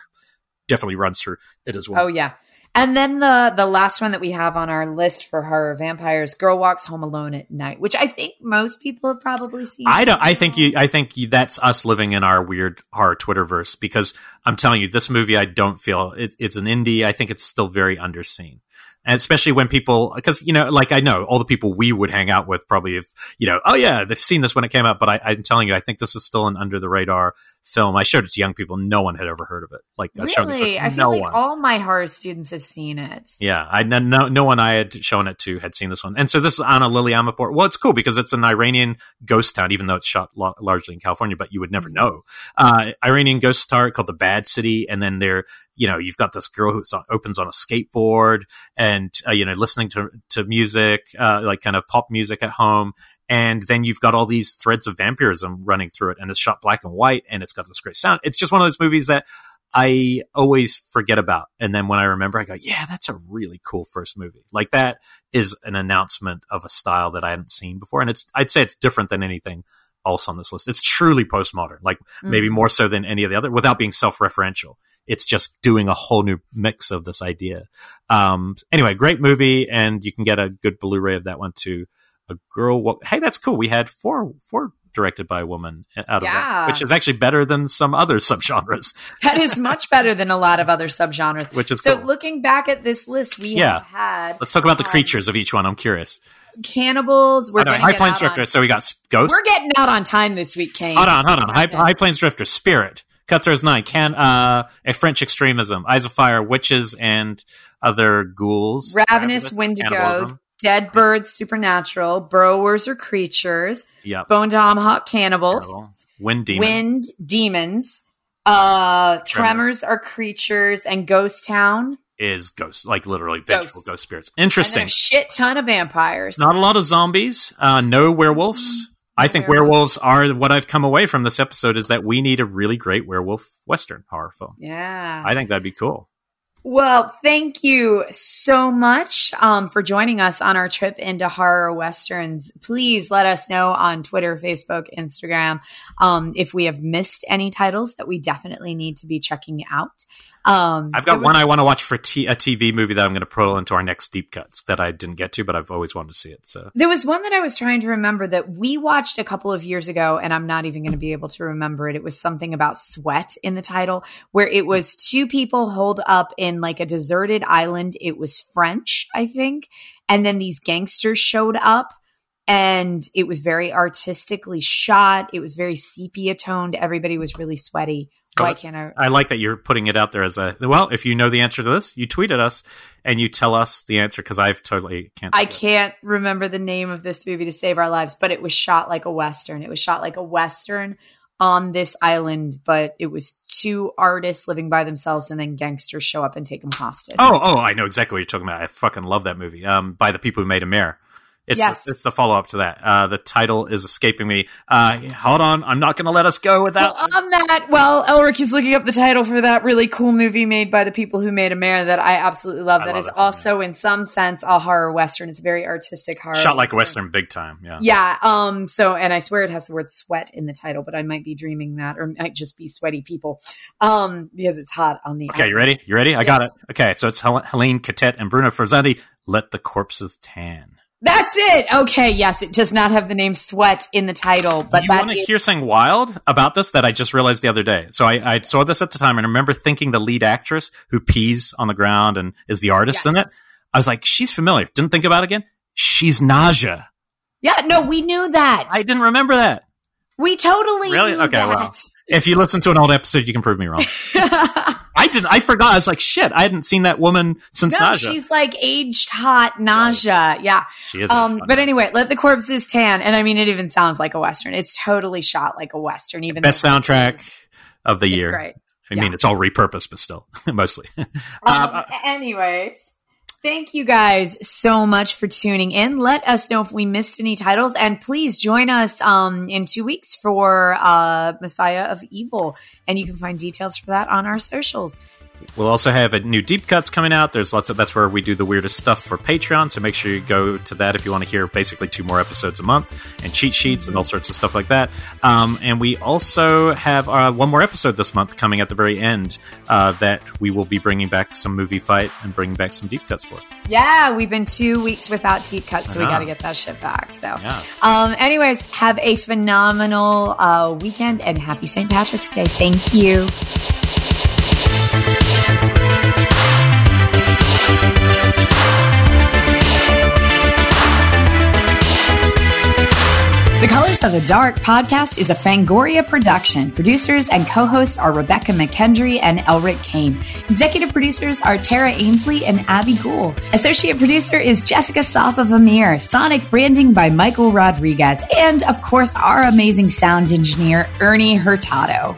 Definitely runs through it as well. Oh yeah. And then the the last one that we have on our list for horror vampires, Girl Walks Home Alone at Night, which I think most people have probably seen. I don't. I think you. Um, I think you, that's us living in our weird horror Twitterverse. Because I'm telling you, this movie, I don't feel it, it's an indie. I think it's still very underseen, and especially when people, because you know, like I know all the people we would hang out with probably have, you know, oh yeah, they've seen this when it came out. But I, I'm telling you, I think this is still an under the radar film. I showed it to young people. No one had ever heard of it. Like I showed it Really, to I feel no like one. all my horror students have seen it. Yeah, I no, no no one I had shown it to had seen this one, and so this is Ana Lily Amirpour. Well, it's cool because it's an Iranian ghost town, even though it's shot lo- largely in California, but you would never know. Uh, Iranian ghost town called the Bad City, and then there, you know, you've got this girl who opens on a skateboard, and uh, you know, listening to to music, uh, like kind of pop music at home. And then you've got all these threads of vampirism running through it, and it's shot black and white, and it's got this great sound. It's just one of those movies that I always forget about. And then when I remember, I go, yeah, that's a really cool first movie. Like that is an announcement of a style that I hadn't seen before. And it's, I'd say it's different than anything else on this list. It's truly postmodern, like maybe Mhm. more so than any of the other without being self-referential. It's just doing a whole new mix of this idea. Um, anyway, great movie. And you can get a good Blu-ray of that one too. A girl. Wa- hey, that's cool. We had four, four directed by a woman out of Yeah. that, which is actually better than some other subgenres, That is much better than a lot of other subgenres. which is So cool. looking back at this list, we Yeah. have had Let's talk about the um, creatures of each one. I'm curious. cannibals. We're High Plains out on- Drifter. So we got ghosts. We're getting out on time this week, Kane. Hold on, hold on. High. High Plains Drifter, Spirit, Cut-Throats Nine, Can uh, a French Extremism, Eyes of Fire, Witches, and other ghouls. Ravenous Wendigo, Cannibalism. Dead Birds, Supernatural, Burrowers or Creatures, Yep. Bone Tomahawk Cannibals, Terrible. Wind Demon. Wind Demons, uh, Tremor. Tremors are Creatures, and Ghost Town. is ghosts, like literally vengeful Ghosts. ghost spirits. And Interesting. a shit ton of vampires. Not a lot of zombies. Uh, no werewolves. I think werewolves are what I've come away from this episode is that we need a really great werewolf western horror film. yeah. I think that'd be cool. Well, thank you so much um, for joining us on our trip into horror westerns. Please let us know on Twitter, Facebook, Instagram um, if we have missed any titles that we definitely need to be checking out. Um, I've got one I want to watch for t- a TV movie that I'm going to put into our next deep cuts that I didn't get to, but I've always wanted to see it. So There was one that I was trying to remember that we watched a couple of years ago, and I'm not even going to be able to remember it. It was something about sweat in the title, where it was two people holed up in like a deserted island. It was French, I think. And then these gangsters showed up, and it was very artistically shot. It was very sepia toned. Everybody was really sweaty. Why Oh, can't I? I like that you're putting it out there as a well. If you know the answer to this, you tweet at us and you tell us the answer because I've totally can't. I can't remember the name of this movie to save our lives, but it was shot like a Western. It was shot like a Western on this island, but it was two artists living by themselves and then gangsters show up and take them hostage. Oh, oh, I know exactly what you're talking about. I fucking love that movie. Um, by the people who made Amer. It's Yes. the, it's the follow up to that. Uh, the title is escaping me. Uh, hold on, I'm not going to let us go without. Well, on that, well, Elric is looking up the title for that really cool movie made by the people who made Amer that I absolutely love. I That love is that movie. also, in some sense, a horror western. It's very artistic horror. Shot like a western. western, big time. Yeah. Yeah. Um. So, and I swear it has the word sweat in the title, but I might be dreaming that, or might just be sweaty people. Um, because it's hot on the. Okay, you ready? You ready? I got it. Okay, so it's Hel- Hélène Cattet and Bruno Forzani. Let the corpses tan. That's it. Okay. Yes, it does not have the name sweat in the title, but you want to is- hear something wild about this that I just realized the other day? So I, I saw this at the time and I remember thinking the lead actress who pees on the ground and is the artist Yes. in it. I was like, she's familiar. Didn't think about it again. She's Nadja. yeah. No, we knew that. I didn't remember that. we totally Really? knew Okay, that. If you listen to an old episode, you can prove me wrong. I didn't. I forgot. I was like, shit. I hadn't seen that woman since no, Nadja. she's like aged hot nausea. Yeah. she is. Um, but anyway, let the corpses tan. And I mean, it even sounds like a Western. It's totally shot like a Western, even best soundtrack of the it's year. great. I mean, it's all repurposed, but still, mostly. Um, anyways, thank you guys so much for tuning in. Let us know if we missed any titles, and please join us um, in two weeks for uh, Messiah of Evil, and you can find details for that on our socials. We'll also have a new deep cuts coming out. There's lots of that's where we do the weirdest stuff for Patreon. So make sure you go to that if you want to hear basically two more episodes a month and cheat sheets and all sorts of stuff like that. Um, and we also have uh, one more episode this month coming at the very end uh, that we will be bringing back some movie fight and bringing back some deep cuts for. Yeah, we've been two weeks without deep cuts, so we got to get that shit back. So, Yeah. um, anyways, have a phenomenal uh, weekend and happy St. Patrick's Day. Thank you. The Colors of the Dark podcast is a Fangoria production. Producers and co hosts are Rebecca McKendry and Elric Kane. Executive producers are Tara Ainsley and Abby Gould. Associate producer is Jessica Safa Amir. Sonic branding by Michael Rodriguez. And of course, our amazing sound engineer, Ernie Hurtado.